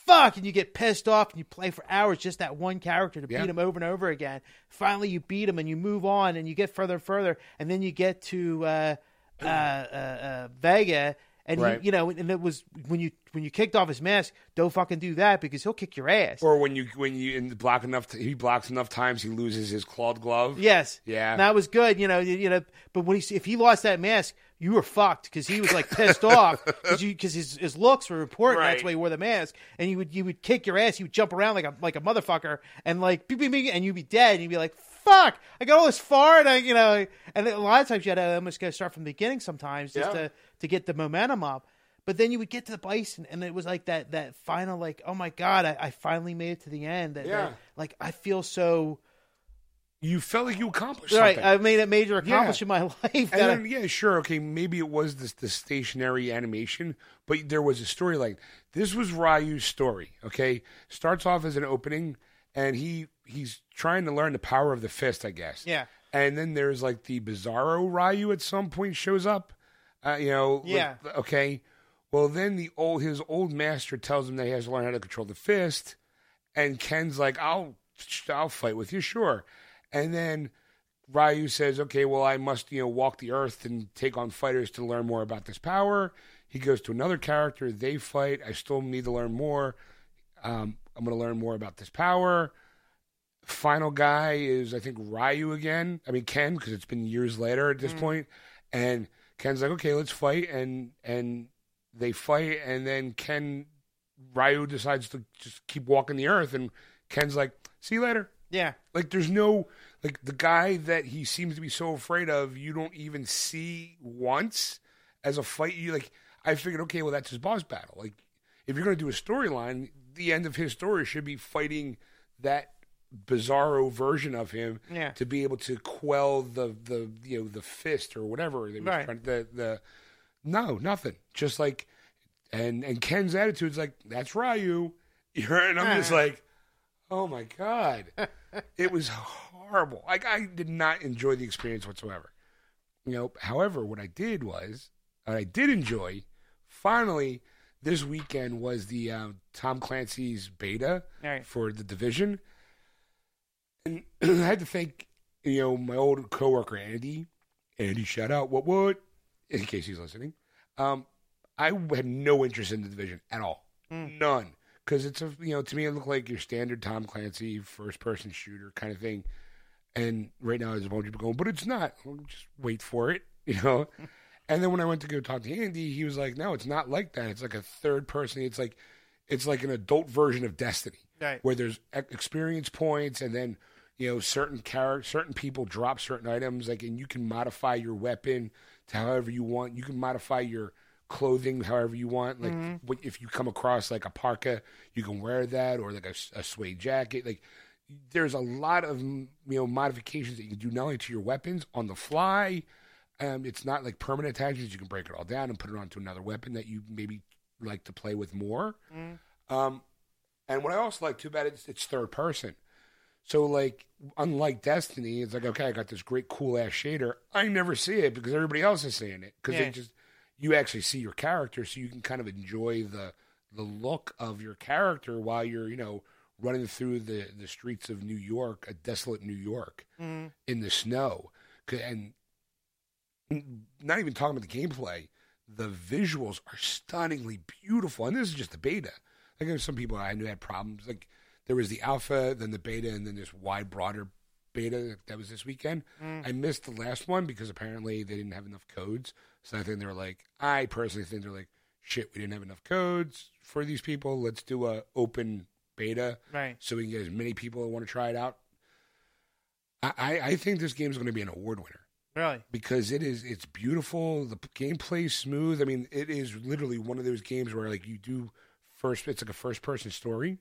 Fuck, and you get pissed off and you play for hours just that one character to Yeah. beat him over and over again. Finally, you beat him and you move on and you get further and further, and then you get to uh, uh, uh, uh, Vega, and Right. he, you know, and it was when you when you kicked off his mask. Don't fucking do that because he'll kick your ass. Or when you when you in block enough, he blocks enough times, he loses his clawed glove. yes, Yeah. And that was good. You know, you, you know, but when he if he lost that mask, you were fucked because he was like pissed <laughs> off because his, his looks were important. That's why he wore the mask, and you would you would kick your ass. You would jump around like a like a motherfucker, and like beep, beep, beep, and you'd be dead. And you'd be like. Fuck! I got all this far, and I, you know, and a lot of times you had to almost go start from the beginning sometimes just Yeah. to to get the momentum up. But then you would get to the bison, and it was like that that final, like, oh my god, I, I finally made it to the end. That, Yeah. that- like I feel so You felt like you accomplished right. something. I made a major accomplishment in my <laughs> life. And That I- yeah, sure, okay, maybe it was this the stationary animation, but there was a storyline. This was Ryu's story. Okay, starts off as an opening, and he he's trying to learn the power of the fist, I guess. Yeah. And then there's like the Bizarro Ryu at some point shows up. Uh, you know. like, Yeah. okay. Well, then the old his old master tells him that he has to learn how to control the fist, and Ken's like, "I'll I'll fight with you, sure." And then Ryu says, "Okay, well, I must you know walk the earth and take on fighters to learn more about this power." He goes to another character. They fight. I still need to learn more. Um, I'm going to learn more about this power. Final guy is I think Ryu again. I mean Ken because it's been years later at this point. And Ken's like, "Okay, let's fight." And and they fight, and then Ken Ryu decides to just keep walking the earth, and Ken's like, "See you later." yeah, Like there's no like the guy that he seems to be so afraid of, you don't even see once as a fight. You like I figured, okay, well that's his boss battle. Like if you're gonna do a storyline, the end of his story should be fighting that bizarro version of him Yeah. to be able to quell the the you know the fist or whatever they Right. trying the the no nothing just like and and Ken's attitude is like, "That's Ryu," <laughs> and I'm just like, "Oh my god!" <laughs> it was horrible. Like I did not enjoy the experience whatsoever. You know, however, what I did was, I did enjoy, finally, this weekend was the uh, Tom Clancy's beta Right. for the division, and <clears throat> I had to thank you know my old coworker Andy. Andy, shout out what what in case he's listening. Um, I had no interest in the division at all, none, because it's a you know to me it looked like your standard Tom Clancy first person shooter kind of thing. And right now there's a bunch of people going, but it's not. Well, just wait for it, <laughs> you know. <laughs> and then when I went to go talk to Andy, he was like, "No, it's not like that. It's like a third person. It's like it's like an adult version of Destiny." Right. where there's experience points and then you know certain character certain people drop certain items like and you can modify your weapon to however you want. You can modify your clothing however you want. Like what, if you come across like a parka you can wear that or like a suede jacket. Like there's a lot of mm, you know modifications that you can do not only to your weapons on the fly um, it's not like permanent attachments. You can break it all down and put it onto another weapon that you maybe like to play with more. Um, and what I also like too bad it's it's third person. So like unlike Destiny, it's like okay, I got this great cool ass shader. I never see it because everybody else is seeing it because Yeah. it just you actually see your character, so you can kind of enjoy the the look of your character while you're you know running through the the streets of New York, a desolate New York mm-hmm. in the snow, and not even talking about the gameplay. The visuals are stunningly beautiful, and this is just the beta. Like there's some people I knew had problems. Like there was the alpha, then the beta, and then this wide, broader beta that was this weekend. Mm. I missed the last one because apparently they didn't have enough codes. So I think they're like, I personally think they're like, shit, we didn't have enough codes for these people. Let's do a open beta Right. so we can get as many people that want to try it out. I, I, I think this game is going to be an award winner Really. because it is it's beautiful the p- gameplay's smooth i mean it is literally one of those games where like you do first it's like a first person story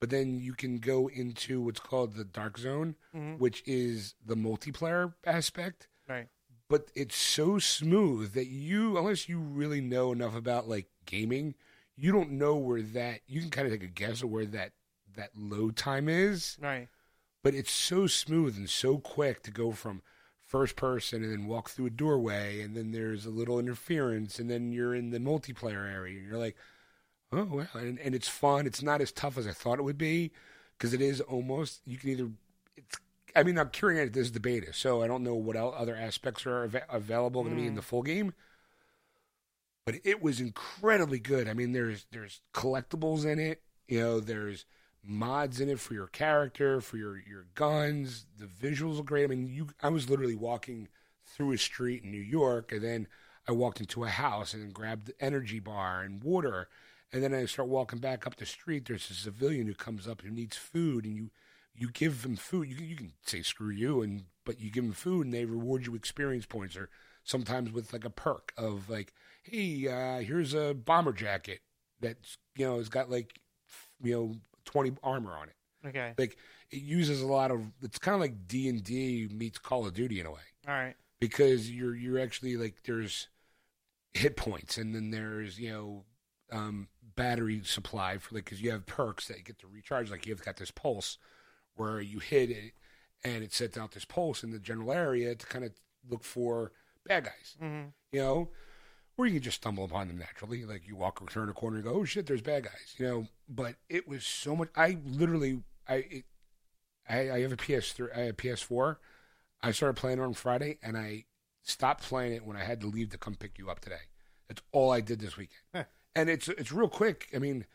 but then you can go into what's called the dark zone mm-hmm. which is the multiplayer aspect Right. but it's so smooth that you unless you really know enough about like gaming you don't know where that you can kind of take a guess of where that that load time is Right. but it's so smooth and so quick to go from first person and then walk through a doorway and then there's a little interference and then you're in the multiplayer area and you're like oh wow and, and it's fun it's not as tough as i thought it would be because it is almost you can either it's i mean i'm curing it this is the beta so i don't know what el- other aspects are av- available going to be in the mm. full game but it was incredibly good. I mean, there's there's collectibles in it. You know, there's mods in it for your character, for your your guns. The visuals are great. I mean, you I was literally walking through a street in New York, and then I walked into a house and grabbed the energy bar and water, and then I start walking back up the street. There's a civilian who comes up who needs food, and you you give them food. You can, you can say screw you, and but you give them food, and they reward you experience points, or sometimes with like a perk of like, hey, uh, here's a bomber jacket that's you know has got like you know twenty armor on it. Okay. Like it uses a lot of. It's kind of like D and D meets Call of Duty in a way All right. because you're you're actually like there's hit points and then there's you know um, battery supply for like because you have perks that you get to recharge like you've got this pulse where you hit it and it sets out this pulse in the general area to kind of look for bad guys Mhm. you know or you can just stumble upon them naturally like you walk or turn a corner and go oh shit there's bad guys you know but it was so much i literally i it, I, I have a PS3, I have a PS4. I started playing it on Friday, and I stopped playing it when I had to leave to come pick you up today. That's all I did this weekend. And it's it's real quick. I mean,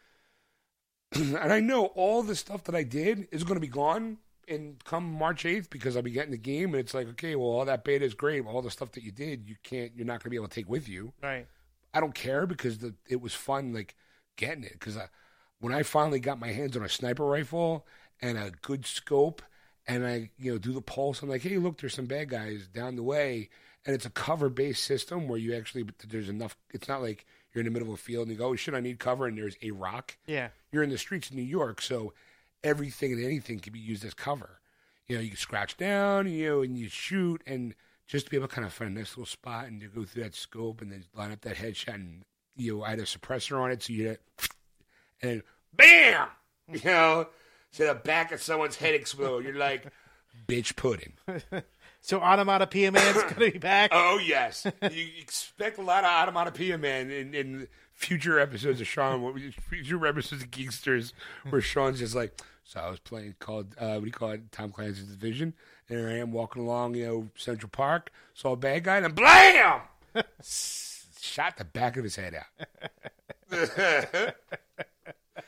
<clears throat> and I know all the stuff that I did is going to be gone in come March eighth because I'll be getting the game, and it's like, okay, well, all that beta is great. All the stuff that you did, you can't, you're not going to be able to take with you. Right. I don't care because the it was fun like getting it because when I finally got my hands on a sniper rifle and a good scope and I you know do the pulse I'm like hey look there's some bad guys down the way and it's a cover based system where you actually there's enough it's not like you're in the middle of a field and you go oh shit I need cover and there's a rock Yeah. you're in the streets of New York, so everything and anything can be used as cover. You know, you can scratch down, you know, and you shoot, and just to be able to kind of find a nice little spot and to go through that scope and then line up that headshot and you know, I had a suppressor on it, so you, and then bam, you know, so the back of someone's head explode. You're like, bitch pudding. <laughs> So Onomatopoeia Man's <coughs> gonna be back. Oh yes, you expect a lot of onomatopoeia man in, in future episodes of Sean, future episodes of Geeksters, where Sean's just like, so I was playing called uh, what do you call it, Tom Clancy's Division, and here I am walking along, you know, Central Park, saw a bad guy, and then blam, <laughs> shot the back of his head out. <laughs>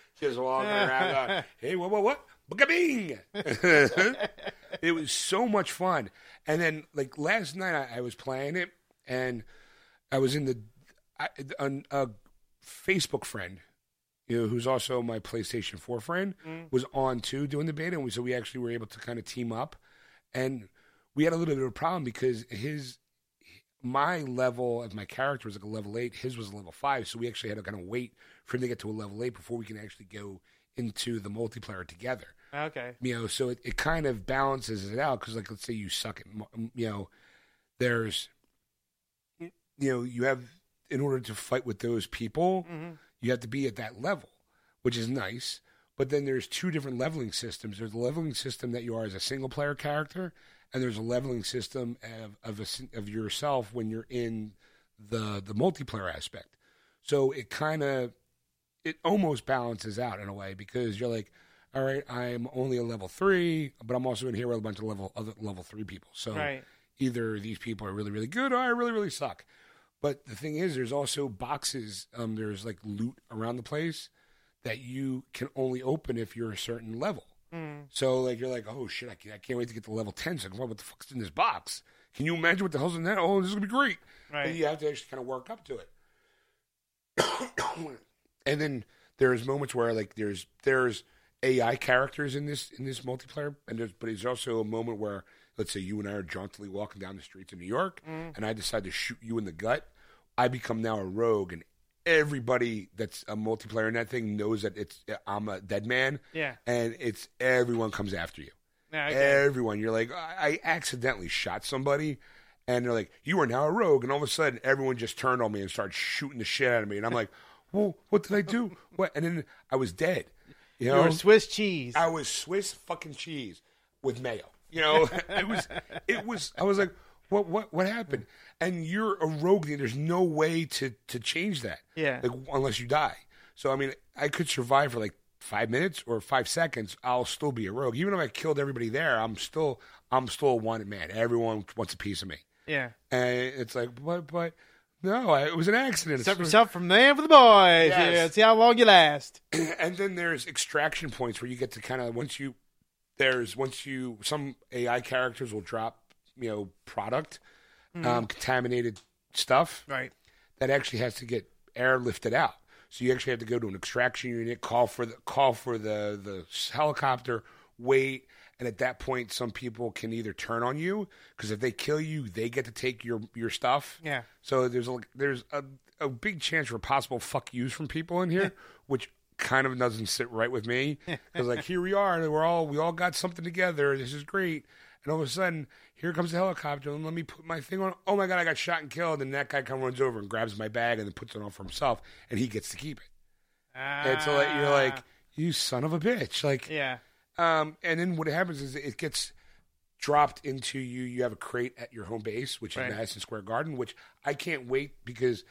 <laughs> just walking around, going, hey, what, what, what? Bing! <laughs> it was so much fun. And then, like last night, I, I was playing it, and I was in the I, a, a Facebook friend, you know, who's also my PlayStation Four friend, mm. was on too doing the beta, and we, so we actually were able to kind of team up, and we had a little bit of a problem because his my level of my character was like a level eight, his was a level five, so we actually had to kind of wait for him to get to a level eight before we can actually go into the multiplayer together. Okay. you know so it, it kind of balances it out because like let's say you suck at you know there's you know you have in order to fight with those people mm-hmm. you have to be at that level which is nice. But then there's two different leveling systems. There's a leveling system that you are as a single player character and there's a leveling system of of, a, of yourself when you're in the the multiplayer aspect. So it kind of it almost balances out in a way because you're like, all right, I'm only a level three, but I'm also in here with a bunch of level other level three people. So Right. either these people are really really good or I really really suck. But the thing is, there's also boxes. Um, there's like loot around the place that you can only open if you're a certain level. So like you're like, oh shit, I can't, I can't wait to get to level ten. So what the fuck's in this box? Can you imagine what the hell's in that? Oh, this is gonna be great. Right. And you have to actually kind of work up to it. <coughs> and then there's moments where like there's there's AI characters in this in this multiplayer, and there's but there's also a moment where let's say you and I are jauntily walking down the streets of New York, and I decide to shoot you in the gut. I become now a rogue, and everybody that's a multiplayer in that thing knows that it's I'm a dead man. Yeah. and it's everyone comes after you. Yeah. Everyone, you're like, I I accidentally shot somebody, and they're like, you are now a rogue, and all of a sudden, everyone just turned on me and started shooting the shit out of me, and I'm <laughs> like, well, what did I do? What? And then I was dead. You know, You're Swiss cheese. I was Swiss fucking cheese with mayo. You know, <laughs> it was, it was. I was like, what, what, what happened? And you're a rogue. There's no way to to change that. Yeah. like unless you die. So I mean, I could survive for like five minutes or five seconds. I'll still be a rogue, even if I killed everybody there. I'm still, I'm still a wanted man. Everyone wants a piece of me, yeah. and it's like, but, but. No, I- it was an accident. Set yourself from there for the boys. Yes. Yeah, see how long you last. <clears throat> and then there's extraction points where you get to kind of once you there's once you some AI characters will drop you know product um, contaminated stuff Right. that actually has to get airlifted out. So you actually have to go to an extraction unit, call for the call for the the helicopter, wait, and at that point, some people can either turn on you because if they kill you, they get to take your your stuff. Yeah. So there's a there's a, a big chance for possible fuck yous from people in here, <laughs> which kind of doesn't sit right with me <laughs> because like here we are, and we're all we all got something together. This is great. And all of a sudden, here comes the helicopter, and let me put my thing on. Oh my god, I got shot and killed. And that guy comes runs over and grabs my bag and then puts it on for himself, and he gets to keep it. And so like, you're like, you son of a bitch, like, Ah. yeah. Um, and then what happens is it gets dropped into you. You have a crate at your home base, which Right. is Madison Square Garden, which I can't wait because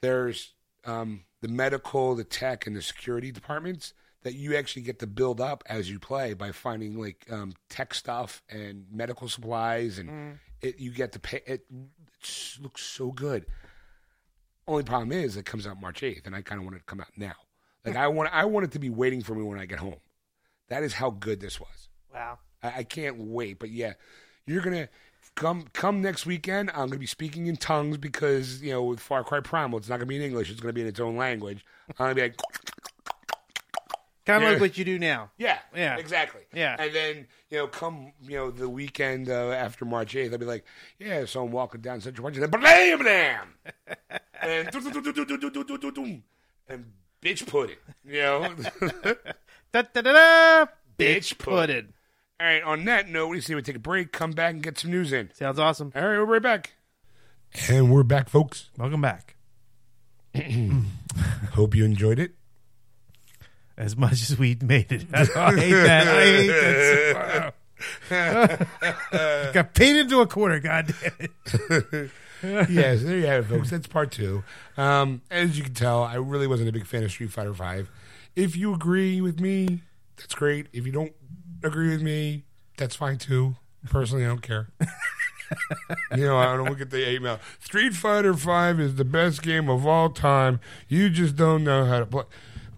there's um, the medical, the tech, and the security departments that you actually get to build up as you play by finding like um, tech stuff and medical supplies, and it, you get to pay. It, it looks so good. Only problem is it comes out March eighth, and I kind of want it to come out now. Like I want, I want it to be waiting for me when I get home. That is how good this was. Wow. I, I can't wait. But yeah, you're gonna come come next weekend. I'm gonna be speaking in tongues because you know with Far Cry Primal, it's not gonna be in English. It's gonna be in its own language. I'm gonna be like. Kind of yeah. like what you do now. Yeah. Yeah. Exactly. Yeah. And then, you know, come, you know, the weekend uh, after March 8th, I'll be like, yeah, so I'm walking down Central Park and then blam blam. and, and bitch put it, you know? Da da da da. Bitch pudding. All right. On that note, we say we take a break, come back, and get some news in. Sounds awesome. All right, we'll be right back. And we're back, folks. Welcome back. <clears throat> Hope you enjoyed it. As much as we made it, <laughs> I hate that. I hate that. So Got paid into a quarter. God damn it. <laughs> yes, there you have it, folks. That's part two. Um, as you can tell, I really wasn't a big fan of Street Fighter Five. If you agree with me, that's great. If you don't agree with me, that's fine too. Personally, I don't care. <laughs> you know, I don't look at the email. Street Fighter Five is the best game of all time. You just don't know how to play.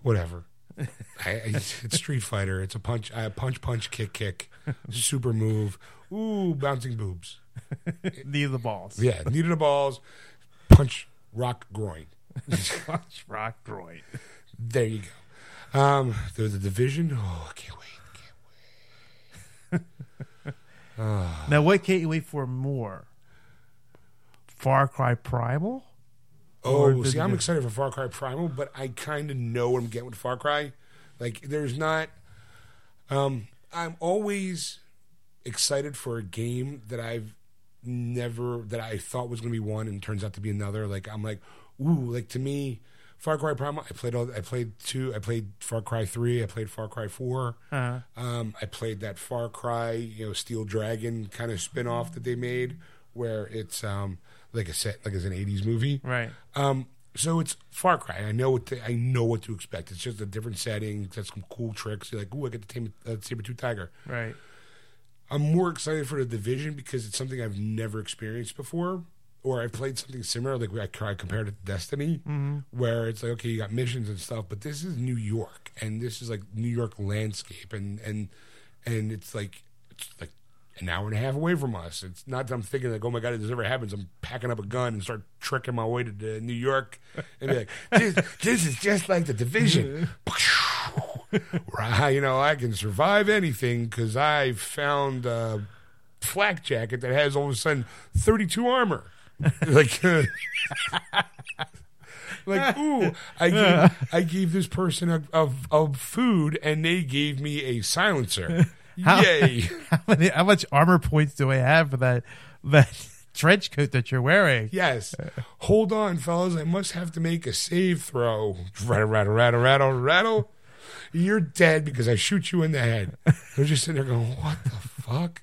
Whatever. I, I, it's Street Fighter. It's a punch, uh, punch, punch, kick, kick, super move. Ooh, bouncing boobs. Need the balls. Yeah, needed the balls. Punch, rock, groin. <laughs> Punch rock groin. There you go. Um, there's the division. Oh, I can't wait. Can't <laughs> wait. Now, what can't you wait for more? Far Cry Primal? Oh, see, I'm excited for Far Cry Primal, but I kind of know what I'm getting with Far Cry. Like, there's not. Um, I'm always excited for a game that I've never that I thought was going to be one and turns out to be another. Like, I'm like, ooh, like to me, Far Cry Primal. I played all. I played two. I played Far Cry three. I played Far Cry four. Uh, Um, I played that Far Cry, you know, Steel Dragon kind of spin off that they made, where it's um, like a set, like it's an '80s movie. right. Um, so it's Far Cry. I know what to, I know what to expect. It's just a different setting. It's got some cool tricks. You're like, ooh, I get to tame a saber tooth tiger. Right. I'm more excited for the division because it's something I've never experienced before, or I've played something similar. Like I, I compared it to Destiny, mm-hmm. where it's like, okay, you got missions and stuff, but this is New York, and this is like New York landscape, and and and it's like it's like an hour and a half away from us. It's not that I'm thinking like, oh my god, if this ever happens, I'm packing up a gun and start trekking my way to, to New York, and be like, <laughs> this, this is just like the division. <laughs> right, you know, I can survive anything because I found a flak jacket that has all of a sudden 32 armor. Like, <laughs> like, <laughs> ooh, I gave, I gave this person a, a, a food and they gave me a silencer. <laughs> Yay. How, many, how much armor points do I have for that that trench coat that you're wearing? Yes. Hold on, fellas. I must have to make a save throw. Rattle, rattle, rattle, rattle, rattle. You're dead because I shoot you in the head. They're just sitting there going, what the fuck?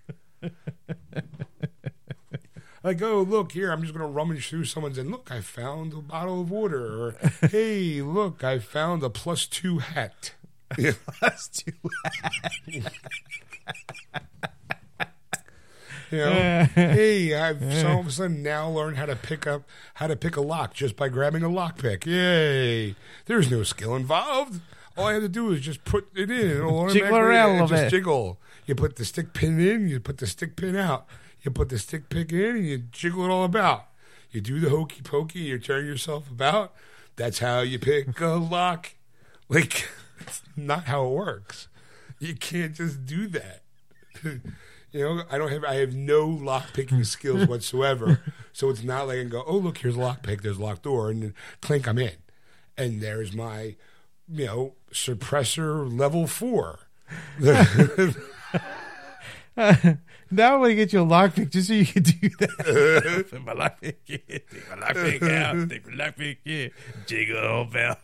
Like, oh, look here. I'm just going to rummage through someone's and look, I found a bottle of water. Or, <laughs> hey, look, I found a plus two hat. Yeah. That's too You know, hey, I've so all of a sudden now learned how to pick up how to pick a lock just by grabbing a lockpick. Yay! There's no skill involved. All I had to do is just put it in. It'll <laughs> Jiggle around a little just bit. jiggle. You put the stick pin in. You put the stick pin out. You put the stick pick in, and you jiggle it all about. You do the hokey pokey. You turn yourself about. That's how you pick a <laughs> lock. Like, it's not how it works. You can't just do that. <laughs> You know, I don't have I have no lock picking <laughs> skills whatsoever. So it's not like I can go, oh look, here's a lock pick, there's a locked door, and then clink, I'm in. And there's my, you know, suppressor level four. <laughs> Now I want to get you a lockpick just so you can do that. <laughs> Take my lockpick in. Take my lockpick out. <laughs> Take my lockpick in. Jiggle, old pal.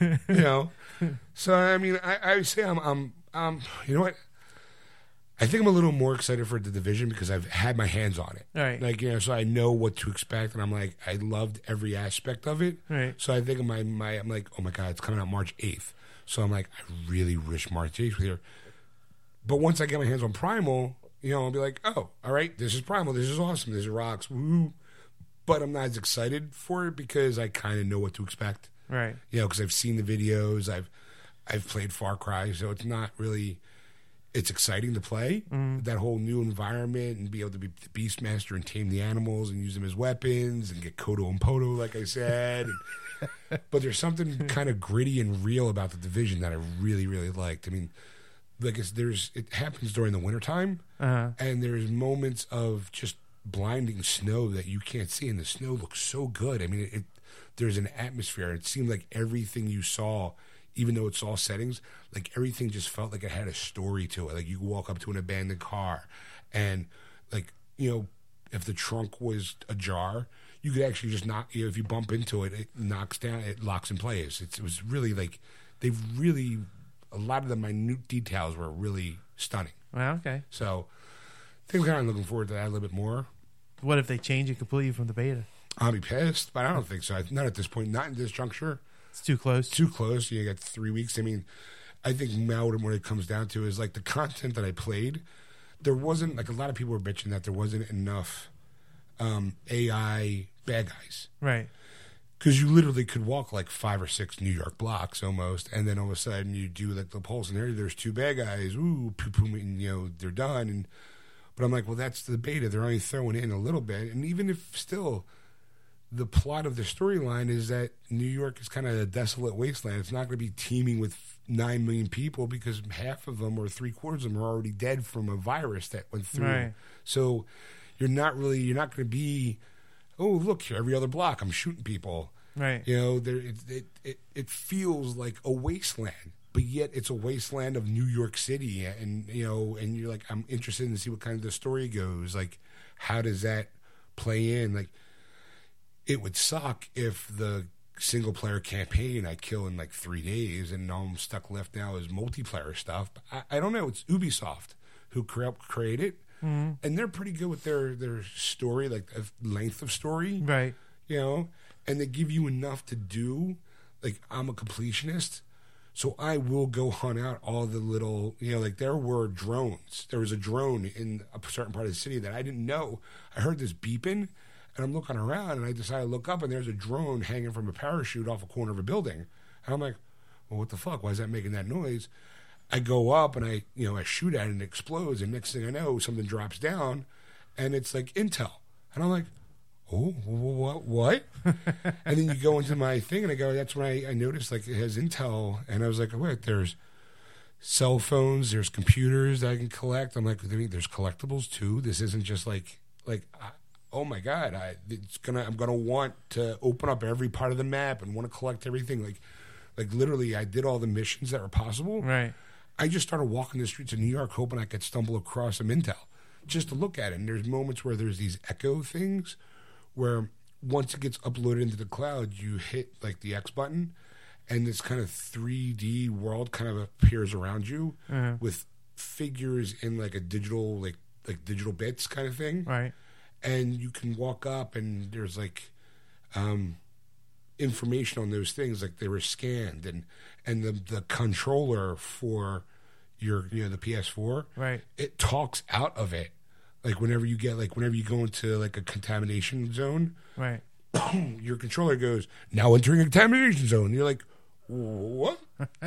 you know. So I mean, I, I would say I'm, I'm, um, you know what? I think I'm a little more excited for the division because I've had my hands on it. Right. Like you know, so I know what to expect, and I'm like, I loved every aspect of it. Right. So I think my my I'm like, oh my god, it's coming out March eighth. So I'm like, I really wish March eighth was here. But once I get my hands on Primal, you know, I'll be like, oh, all right, this is Primal, this is awesome, this is rocks, woo. But I'm not as excited for it because I kind of know what to expect Right. you know, because I've seen the videos. I've I've played Far Cry, so it's not really. It's exciting to play mm-hmm. that whole new environment and be able to be the Beastmaster and tame the animals and use them as weapons and get Kodo and Poto, like I said. <laughs> But there's something kind of gritty and real about the division that I really, really liked. I mean, like it's, there's it happens during the wintertime Uh-huh. and there's moments of just blinding snow that you can't see, and the snow looks so good. I mean, it, it there's an atmosphere. It seemed like everything you saw, even though it's all settings, like everything just felt like it had a story to it. Like you walk up to an abandoned car, and like you know, if the trunk was ajar, you could actually just knock. You know, if you bump into it, it knocks down. It locks in place. It's, it was really like they've really a lot of the minute details were really stunning. Well, okay. So I think I'm kind of looking forward to that a little bit more. What if they change it completely from the beta? I'll be pissed, but I don't think so. Not at this point. Not in this juncture. It's too close. Too close. You got three weeks. I mean, I think now what it comes down to is like the content that I played. There wasn't like a lot of people were bitching that there wasn't enough um, AI bad guys Right. Because you literally could walk like five or six New York blocks almost, and then all of a sudden you do like the pulse and there, there's two bad guys. Ooh, poo poo, and you know they're done. And but I'm like, well, that's the beta. They're only throwing in a little bit, and even if still, the plot of the storyline is that New York is kind of a desolate wasteland. It's not going to be teeming with nine million people because half of them or three quarters of them are already dead from a virus that went through. Right. So you're not really you're not going to be. Oh, look! Here every other block, I'm shooting people. Right. You know, there it, it it it feels like a wasteland, but yet it's a wasteland of New York City, and you know, and you're like, I'm interested in to see what kind of the story goes. Like, how does that play in? Like, it would suck if the single player campaign I kill in like three days, and all I'm stuck left now is multiplayer stuff. I, I don't know. It's Ubisoft who cre- created, and they're pretty good with their their story, like the length of story Right. you know, and they give you enough to do. Like I'm a completionist, so I will go hunt out all the little, you know, like there were drones. There was a drone in a certain part of the city that I didn't know. I heard this beeping, and I'm looking around, and I decided to look up, and there's a drone hanging from a parachute off a corner of a building, and I'm like, well, what the fuck? Why is that making that noise? I go up and I, you know, I shoot at it and it explodes, and next thing I know, something drops down, and it's like intel, and I'm like, oh, what, what? <laughs> and then you go into my thing, and I go, that's when I, I noticed like it has intel, and I was like, wait, there's cell phones, there's computers that I can collect. I'm like, there's collectibles too. This isn't just like, like, I, oh my god, I it's gonna, I'm gonna want to open up every part of the map and want to collect everything. Like, like literally, I did all the missions that were possible. Right. I just started walking the streets of New York hoping I could stumble across some intel just to look at it. And there's moments where there's these echo things where once it gets uploaded into the cloud, you hit like the X button and this kind of 3D world kind of appears around you with figures in like a digital, like, like digital bits kind of thing Right. and you can walk up and there's like um, information on those things like they were scanned and and the the controller for your you know the PS4 Right. it talks out of it like whenever you get like whenever you go into like a contamination zone Right. <clears throat> your controller goes now entering a contamination zone you're like what <laughs> <clears throat>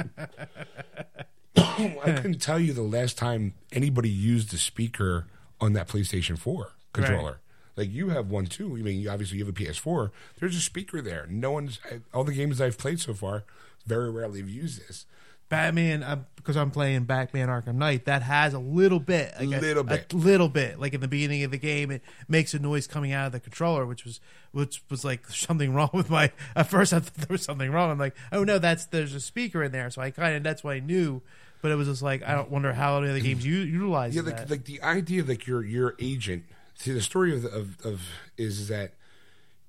I couldn't tell you the last time anybody used a speaker on that PlayStation 4 controller. Like you have one too. I mean, obviously you have a PS4. There's a speaker there. No one's all the games I've played so far. Very rarely have used this. Batman, because I'm playing Batman Arkham Knight, that has a little bit, like a- Little bit. a little bit. Like in the beginning of the game, it makes a noise coming out of the controller, which was which was like <laughs> something wrong with my. At first, I thought there was something wrong. I'm like, oh no, that's there's a speaker in there. So I kind of that's what I knew. But it was just like I don't wonder how any other games mm. u- utilize Yeah, that. like like the idea like your your agent. See, the story of of, of is that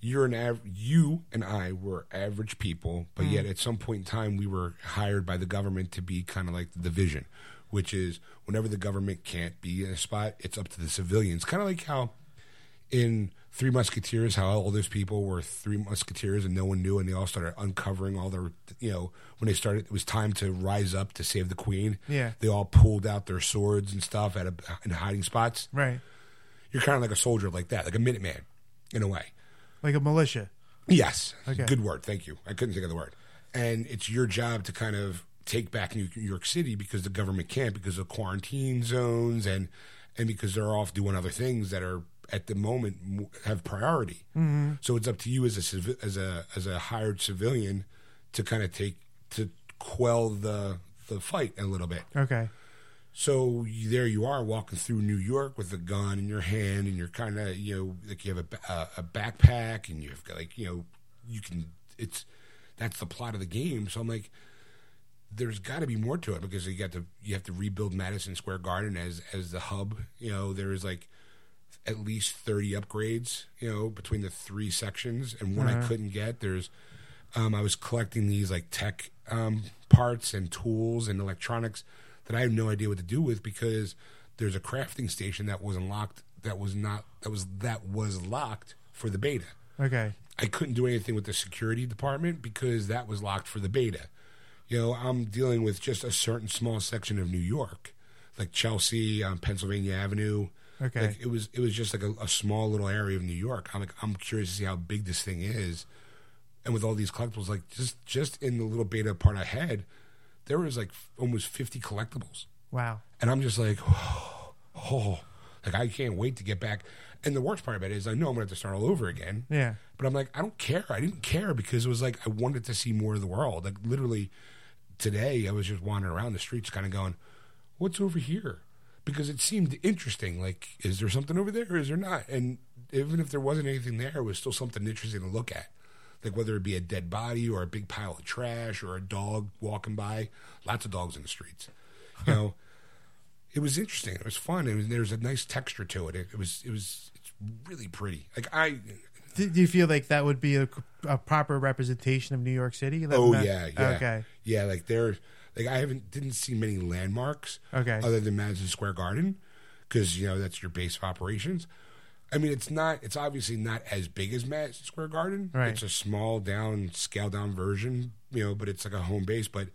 you're an av- you and I were average people, but yet mm. at some point in time we were hired by the government to be kind of like the division, which is whenever the government can't be in a spot, it's up to the civilians. Kind of like how in Three Musketeers, how all those people were Three Musketeers and no one knew, and they all started uncovering all their, you know, when they started, it was time to rise up to save the queen. Yeah. they all pulled out their swords and stuff at a, in hiding spots. right, You're kind of like a soldier like that, like a Minuteman, in a way. like a militia. Yes. Okay. Good word. Thank you. I couldn't think of the word. And it's your job to kind of take back New York City because the government can't because of quarantine zones and and because they're off doing other things that are at the moment have priority. Mm-hmm. So it's up to you as a civi- as a as a hired civilian to kind of take to quell the the fight a little bit. Okay, So there you are walking through New York with a gun in your hand, and you're kind of you know like you have a, a, a backpack, and you've got like you know you can it's that's the plot of the game. So I'm like, there's got to be more to it because you got to you have to rebuild Madison Square Garden as as the hub. You know, there's like at least 30 upgrades, you know, between the three sections. And one I couldn't get, there's, um, I was collecting these like tech um, parts and tools and electronics that I have no idea what to do with because there's a crafting station that was unlocked that was not that was that was locked for the beta. Okay. I couldn't do anything with the security department because that was locked for the beta. You know, I'm dealing with just a certain small section of New York, like Chelsea, um, Pennsylvania Avenue. Okay. Like, it was it was just like a, a small little area of New York. I'm like I'm curious to see how big this thing is, and with all these collectibles, like just just in the little beta part I had, there was like almost 50 collectibles. Wow. And I'm just like, <sighs> oh, like I can't wait to get back. And the worst part about it is I know I'm gonna have to start all over again. Yeah. But I'm like, I don't care. I didn't care because it was like I wanted to see more of the world. Like literally today I was just wandering around the streets kind of going, What's over here? Because it seemed interesting. Like, is there something over there or is there not? And even if there wasn't anything there, it was still something interesting to look at. Like whether it be a dead body or a big pile of trash or a dog walking by. Lots of dogs in the streets. You know. <laughs> it was interesting. It was fun. It was, there was a nice texture to it. It, it was it was it's really pretty. Like I Do, do you feel like that would be a, a proper representation of New York City? That oh not- yeah yeah Okay. yeah like there like I haven't didn't see many landmarks Okay. other than Madison Square Garden because you know that's your base of operations. I mean, it's not. It's obviously not as big as Madison Square Garden. Right. It's a small down, scaled down version, you know. But it's like a home base. But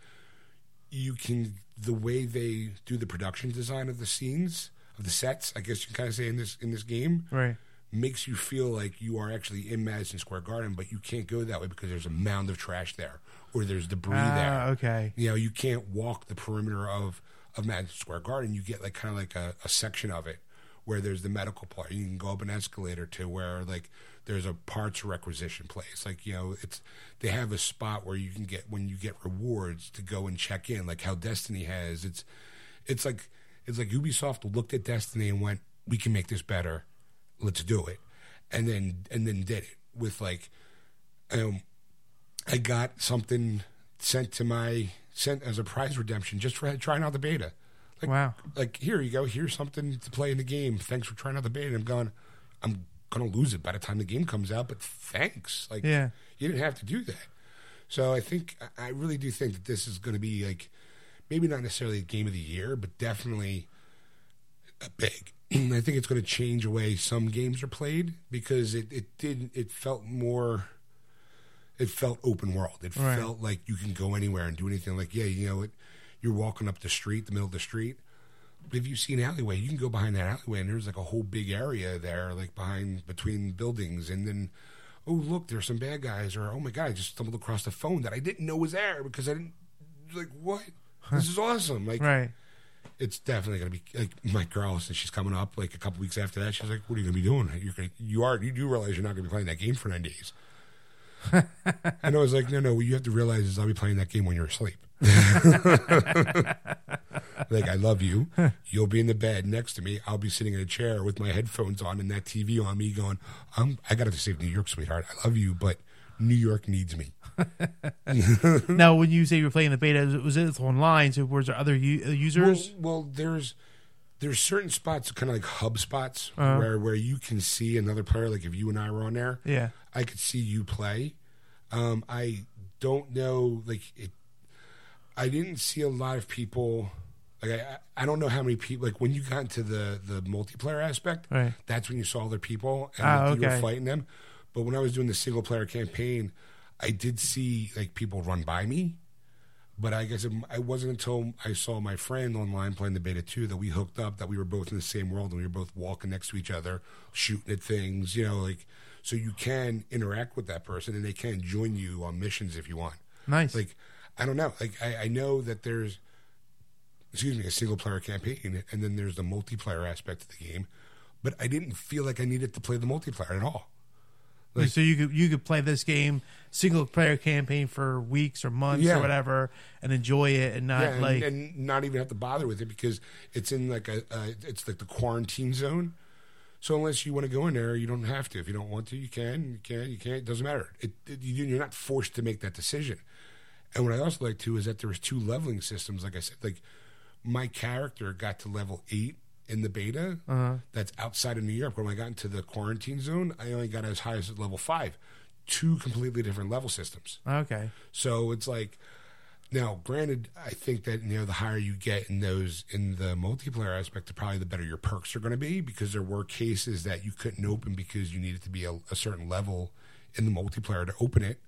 you can the way they do the production design of the scenes of the sets. I guess you can kind of say in this in this game Right. makes you feel like you are actually in Madison Square Garden, but you can't go that way because there's a mound of trash there or there's debris Ah, there. okay. You know, you can't walk the perimeter of of Madison Square Garden. You get like kind of like a, a section of it where there's the medical part. You can go up an escalator to where like there's a parts requisition place. Like you know, it's they have a spot where you can get when you get rewards to go and check in, like how Destiny has. It's it's like it's like Ubisoft looked at Destiny and went, "We can make this better. Let's do it," and then and then did it with like, um, I got something sent to my sent as a prize redemption just for trying out the beta. Like, Wow. Like here you go. Here's something to play in the game. Thanks for trying out the beta. And I'm going. I'm gonna lose it by the time the game comes out. But thanks. Like Yeah. you didn't have to do that. So I think I really do think that this is going to be like maybe not necessarily a game of the year, but definitely a big. <clears throat> I think it's going to change the way some games are played because it it did it felt more. It felt open world. It Right. felt like you can go anywhere and do anything. Like yeah, you know, it, you're walking up the street, the middle of the street. But if you see an alleyway, you can go behind that alleyway, and there's like a whole big area there, like behind between buildings, and then oh look, there's some bad guys, or oh my god, I just stumbled across the phone that I didn't know was there because I didn't like what. This is awesome. Like Right. it's definitely gonna be like my girl since she's coming up like a couple weeks after that. She's like, "What are you gonna be doing? You're gonna, you are you do realize you're not gonna be playing that game for nine days." <laughs> and I was like, "No, no. What you have to realize is I'll be playing that game when you're asleep." <laughs> like I love you. You'll be in the bed next to me. I'll be sitting in a chair with my headphones on and that TV on me, going, "I'm I got to save New York, sweetheart. I love you, but New York needs me." <laughs> now, when you say you're playing the beta, it was it online? So, was there other u- uh, users? Well, well, there's there's certain spots, kind of like hub spots, Uh-huh. where where you can see another player. Like if you and I were on there, yeah. I could see you play. Um, I don't know, like it. I didn't see a lot of people. Like I, I don't know how many people. Like when you got into the the multiplayer aspect, Right. that's when you saw other people and Ah, like, you were fighting them. But when I was doing the single player campaign, I did see like people run by me. But I guess it, it wasn't until I saw my friend online playing the beta two that we hooked up, that we were both in the same world and we were both walking next to each other, shooting at things, you know, like so you can interact with that person and they can join you on missions if you want. Nice. Like I don't know, like I, I know that there's excuse me a single player campaign and then there's the multiplayer aspect of the game, but I didn't feel like I needed to play the multiplayer at all. like- so you could you could play this game single player campaign for weeks or months Yeah. or whatever and enjoy it and not yeah, and, like and not even have to bother with it because it's in like a uh, it's like the quarantine zone. So unless you want to go in there, you don't have to. If you don't want to, you can. You can. You can't. It doesn't matter. It, it, you, you're not forced to make that decision. And what I also like too is that there was two leveling systems. Like I said, like my character got to level eight in the beta Uh-huh. that's outside of New York. When I got into the quarantine zone, I only got as high as level five. Two completely different level systems. Okay. So it's like now, granted, I think that you know the higher you get in those in the multiplayer aspect, the probably the better your perks are going to be because there were cases that you couldn't open because you needed to be a, a certain level in the multiplayer to open it.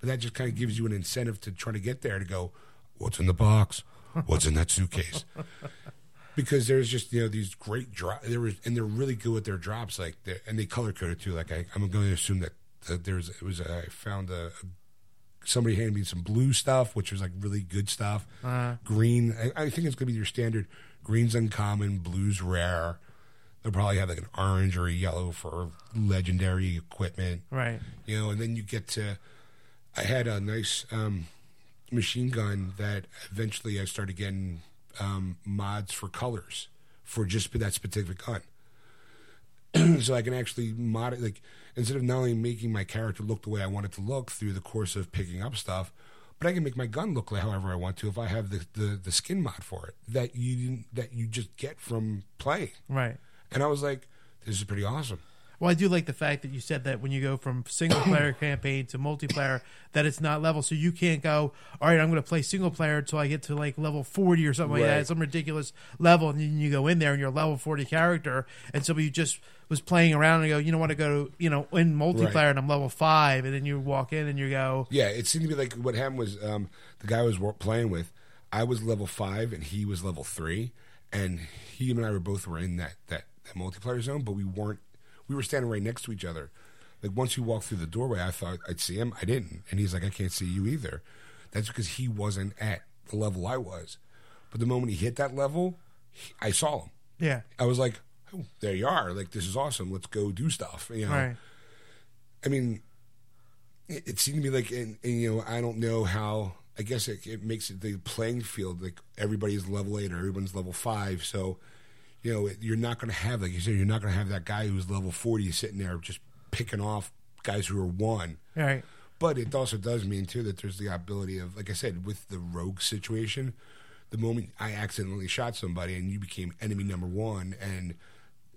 But that just kind of gives you an incentive to try to get there to go, what's in the box? What's in that suitcase? <laughs> because there's just you know these great drop there was and they're really good with their drops like and they color coded too like I, i'm going to assume that, that there's it was i found a, somebody handed me some blue stuff which was like really good stuff Uh, green I, I think it's going to be your standard green's uncommon blue's rare they'll probably have like an orange or a yellow for legendary equipment right. you know, and then you get to. I had a nice um, machine gun that eventually I started getting um, mods for colors for just that specific gun. <clears throat> so I can actually mod it, like instead of not only making my character look the way I want it to look through the course of picking up stuff, but I can make my gun look like however I want to if I have the, the, the skin mod for it that you didn't, that you just get from playing. Right. And I was like, this is pretty awesome. Well, I do like the fact that you said that when you go from single <coughs> player campaign to multiplayer, that it's not level. So you can't go, all right, I'm going to play single player until I get to like level 40 or something like that, some ridiculous level. And then you go in there and you're a level 40 character. And somebody just was playing around and go, you know, want to go to, you know, in multiplayer Right. and I'm level five. And then you walk in and you go, Yeah, it seemed to be like what happened was um, the guy I was playing with. I was level five and he was level three, and he and I were both were in that that, that multiplayer zone, but we weren't. We were standing right next to each other. Like once you walk through the doorway, I thought I'd see him. I didn't, and he's like, "I can't see you either." That's because he wasn't at the level I was. But the moment he hit that level, he, I saw him. yeah, I was like, oh, "There you are! Like this is awesome. Let's go do stuff." You know. right. I mean, it, it seemed to me like, and, and you know, I don't know how. I guess it, it makes it the playing field like everybody's level eight or everyone's level five. So, you know, it, you're not going to have, like you said, you're not going to have that guy who's level forty sitting there just picking off guys who are one. Right. But it also does mean too that there's the ability of, like I said, with the rogue situation, the moment I accidentally shot somebody and you became enemy number one, and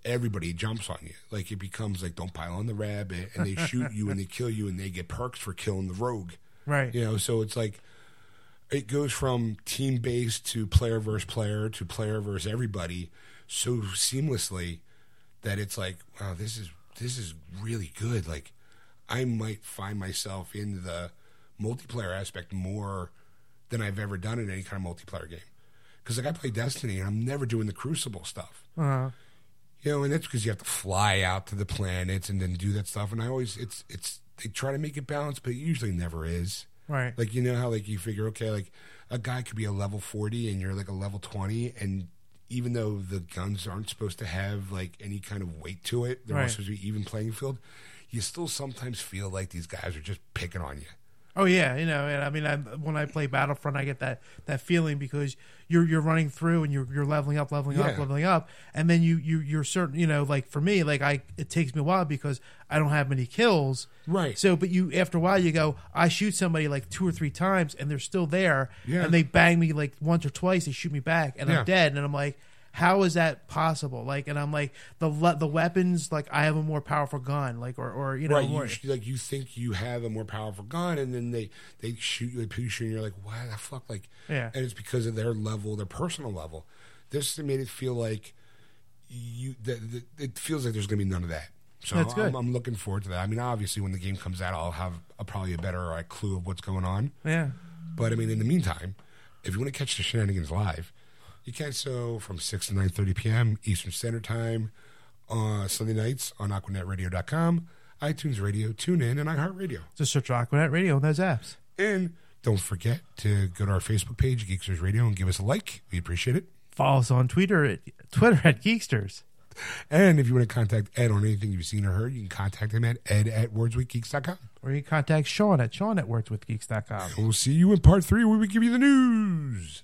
everybody jumps on you, like it becomes like don't pile on the rabbit, and they shoot you and they <laughs> kill you, and they get perks for killing the rogue. Right. You know, so it's like it goes from team based to player versus player to player versus everybody so seamlessly that it's like, wow, this is this is really good. Like I might find myself in the multiplayer aspect more than I've ever done in any kind of multiplayer game. Because like I play Destiny and I'm never doing the Crucible stuff. Uh, You know, and that's because you have to fly out to the planets and then do that stuff. And I always, it's, it's, they try to make it balanced, but it usually never is. right. Like, you know how, like, you figure, okay, like, a guy could be a level 40 and you're like a level 20. And even though the guns aren't supposed to have, like, any kind of weight to it, they're Right. supposed to be even playing field, you still sometimes feel like these guys are just picking on you. Oh yeah, you know, and I mean, I, when I play Battlefront, I get that that feeling because you're you're running through and you're you're leveling up, leveling up, leveling up, and then you you you're certain, you know, like for me, like I it takes me a while because I don't have many kills, Right. So, but you after a while you go, I shoot somebody like two or three times and they're still there, Yeah. and they bang me like once or twice, they shoot me back, and Yeah. I'm dead, and I'm like. How is that possible? Like, and I'm like the le- the weapons. Like, I have a more powerful gun. Like, or or you know, right, more, you like you think you have a more powerful gun, and then they they shoot you, they push you, and you're like, "Why the fuck?" Like, Yeah. and it's because of their level, their personal level. This made it feel like you. That, it feels like there's going to be none of that. So That's good. I'm, I'm looking forward to that. I mean, obviously, when the game comes out, I'll have a, probably a better clue of what's going on. yeah, But I mean, in the meantime, if you want to catch the shenanigans live, you can so from six to nine thirty p.m. Eastern Standard Time, uh, Sunday nights on AquanetRadio.com, iTunes Radio, TuneIn, and iHeartRadio. just search Aquanet Radio on those apps. And don't forget to go to our Facebook page, Geeksters Radio, and give us a like. We appreciate it. Follow us on Twitter at Twitter at Geeksters. And if you want to contact Ed on anything you've seen or heard, you can contact him at ed at wordswithgeeks.com. Or you can contact Sean at Sean at wordswithgeeks.com. And we'll see you in part three where we give you the news.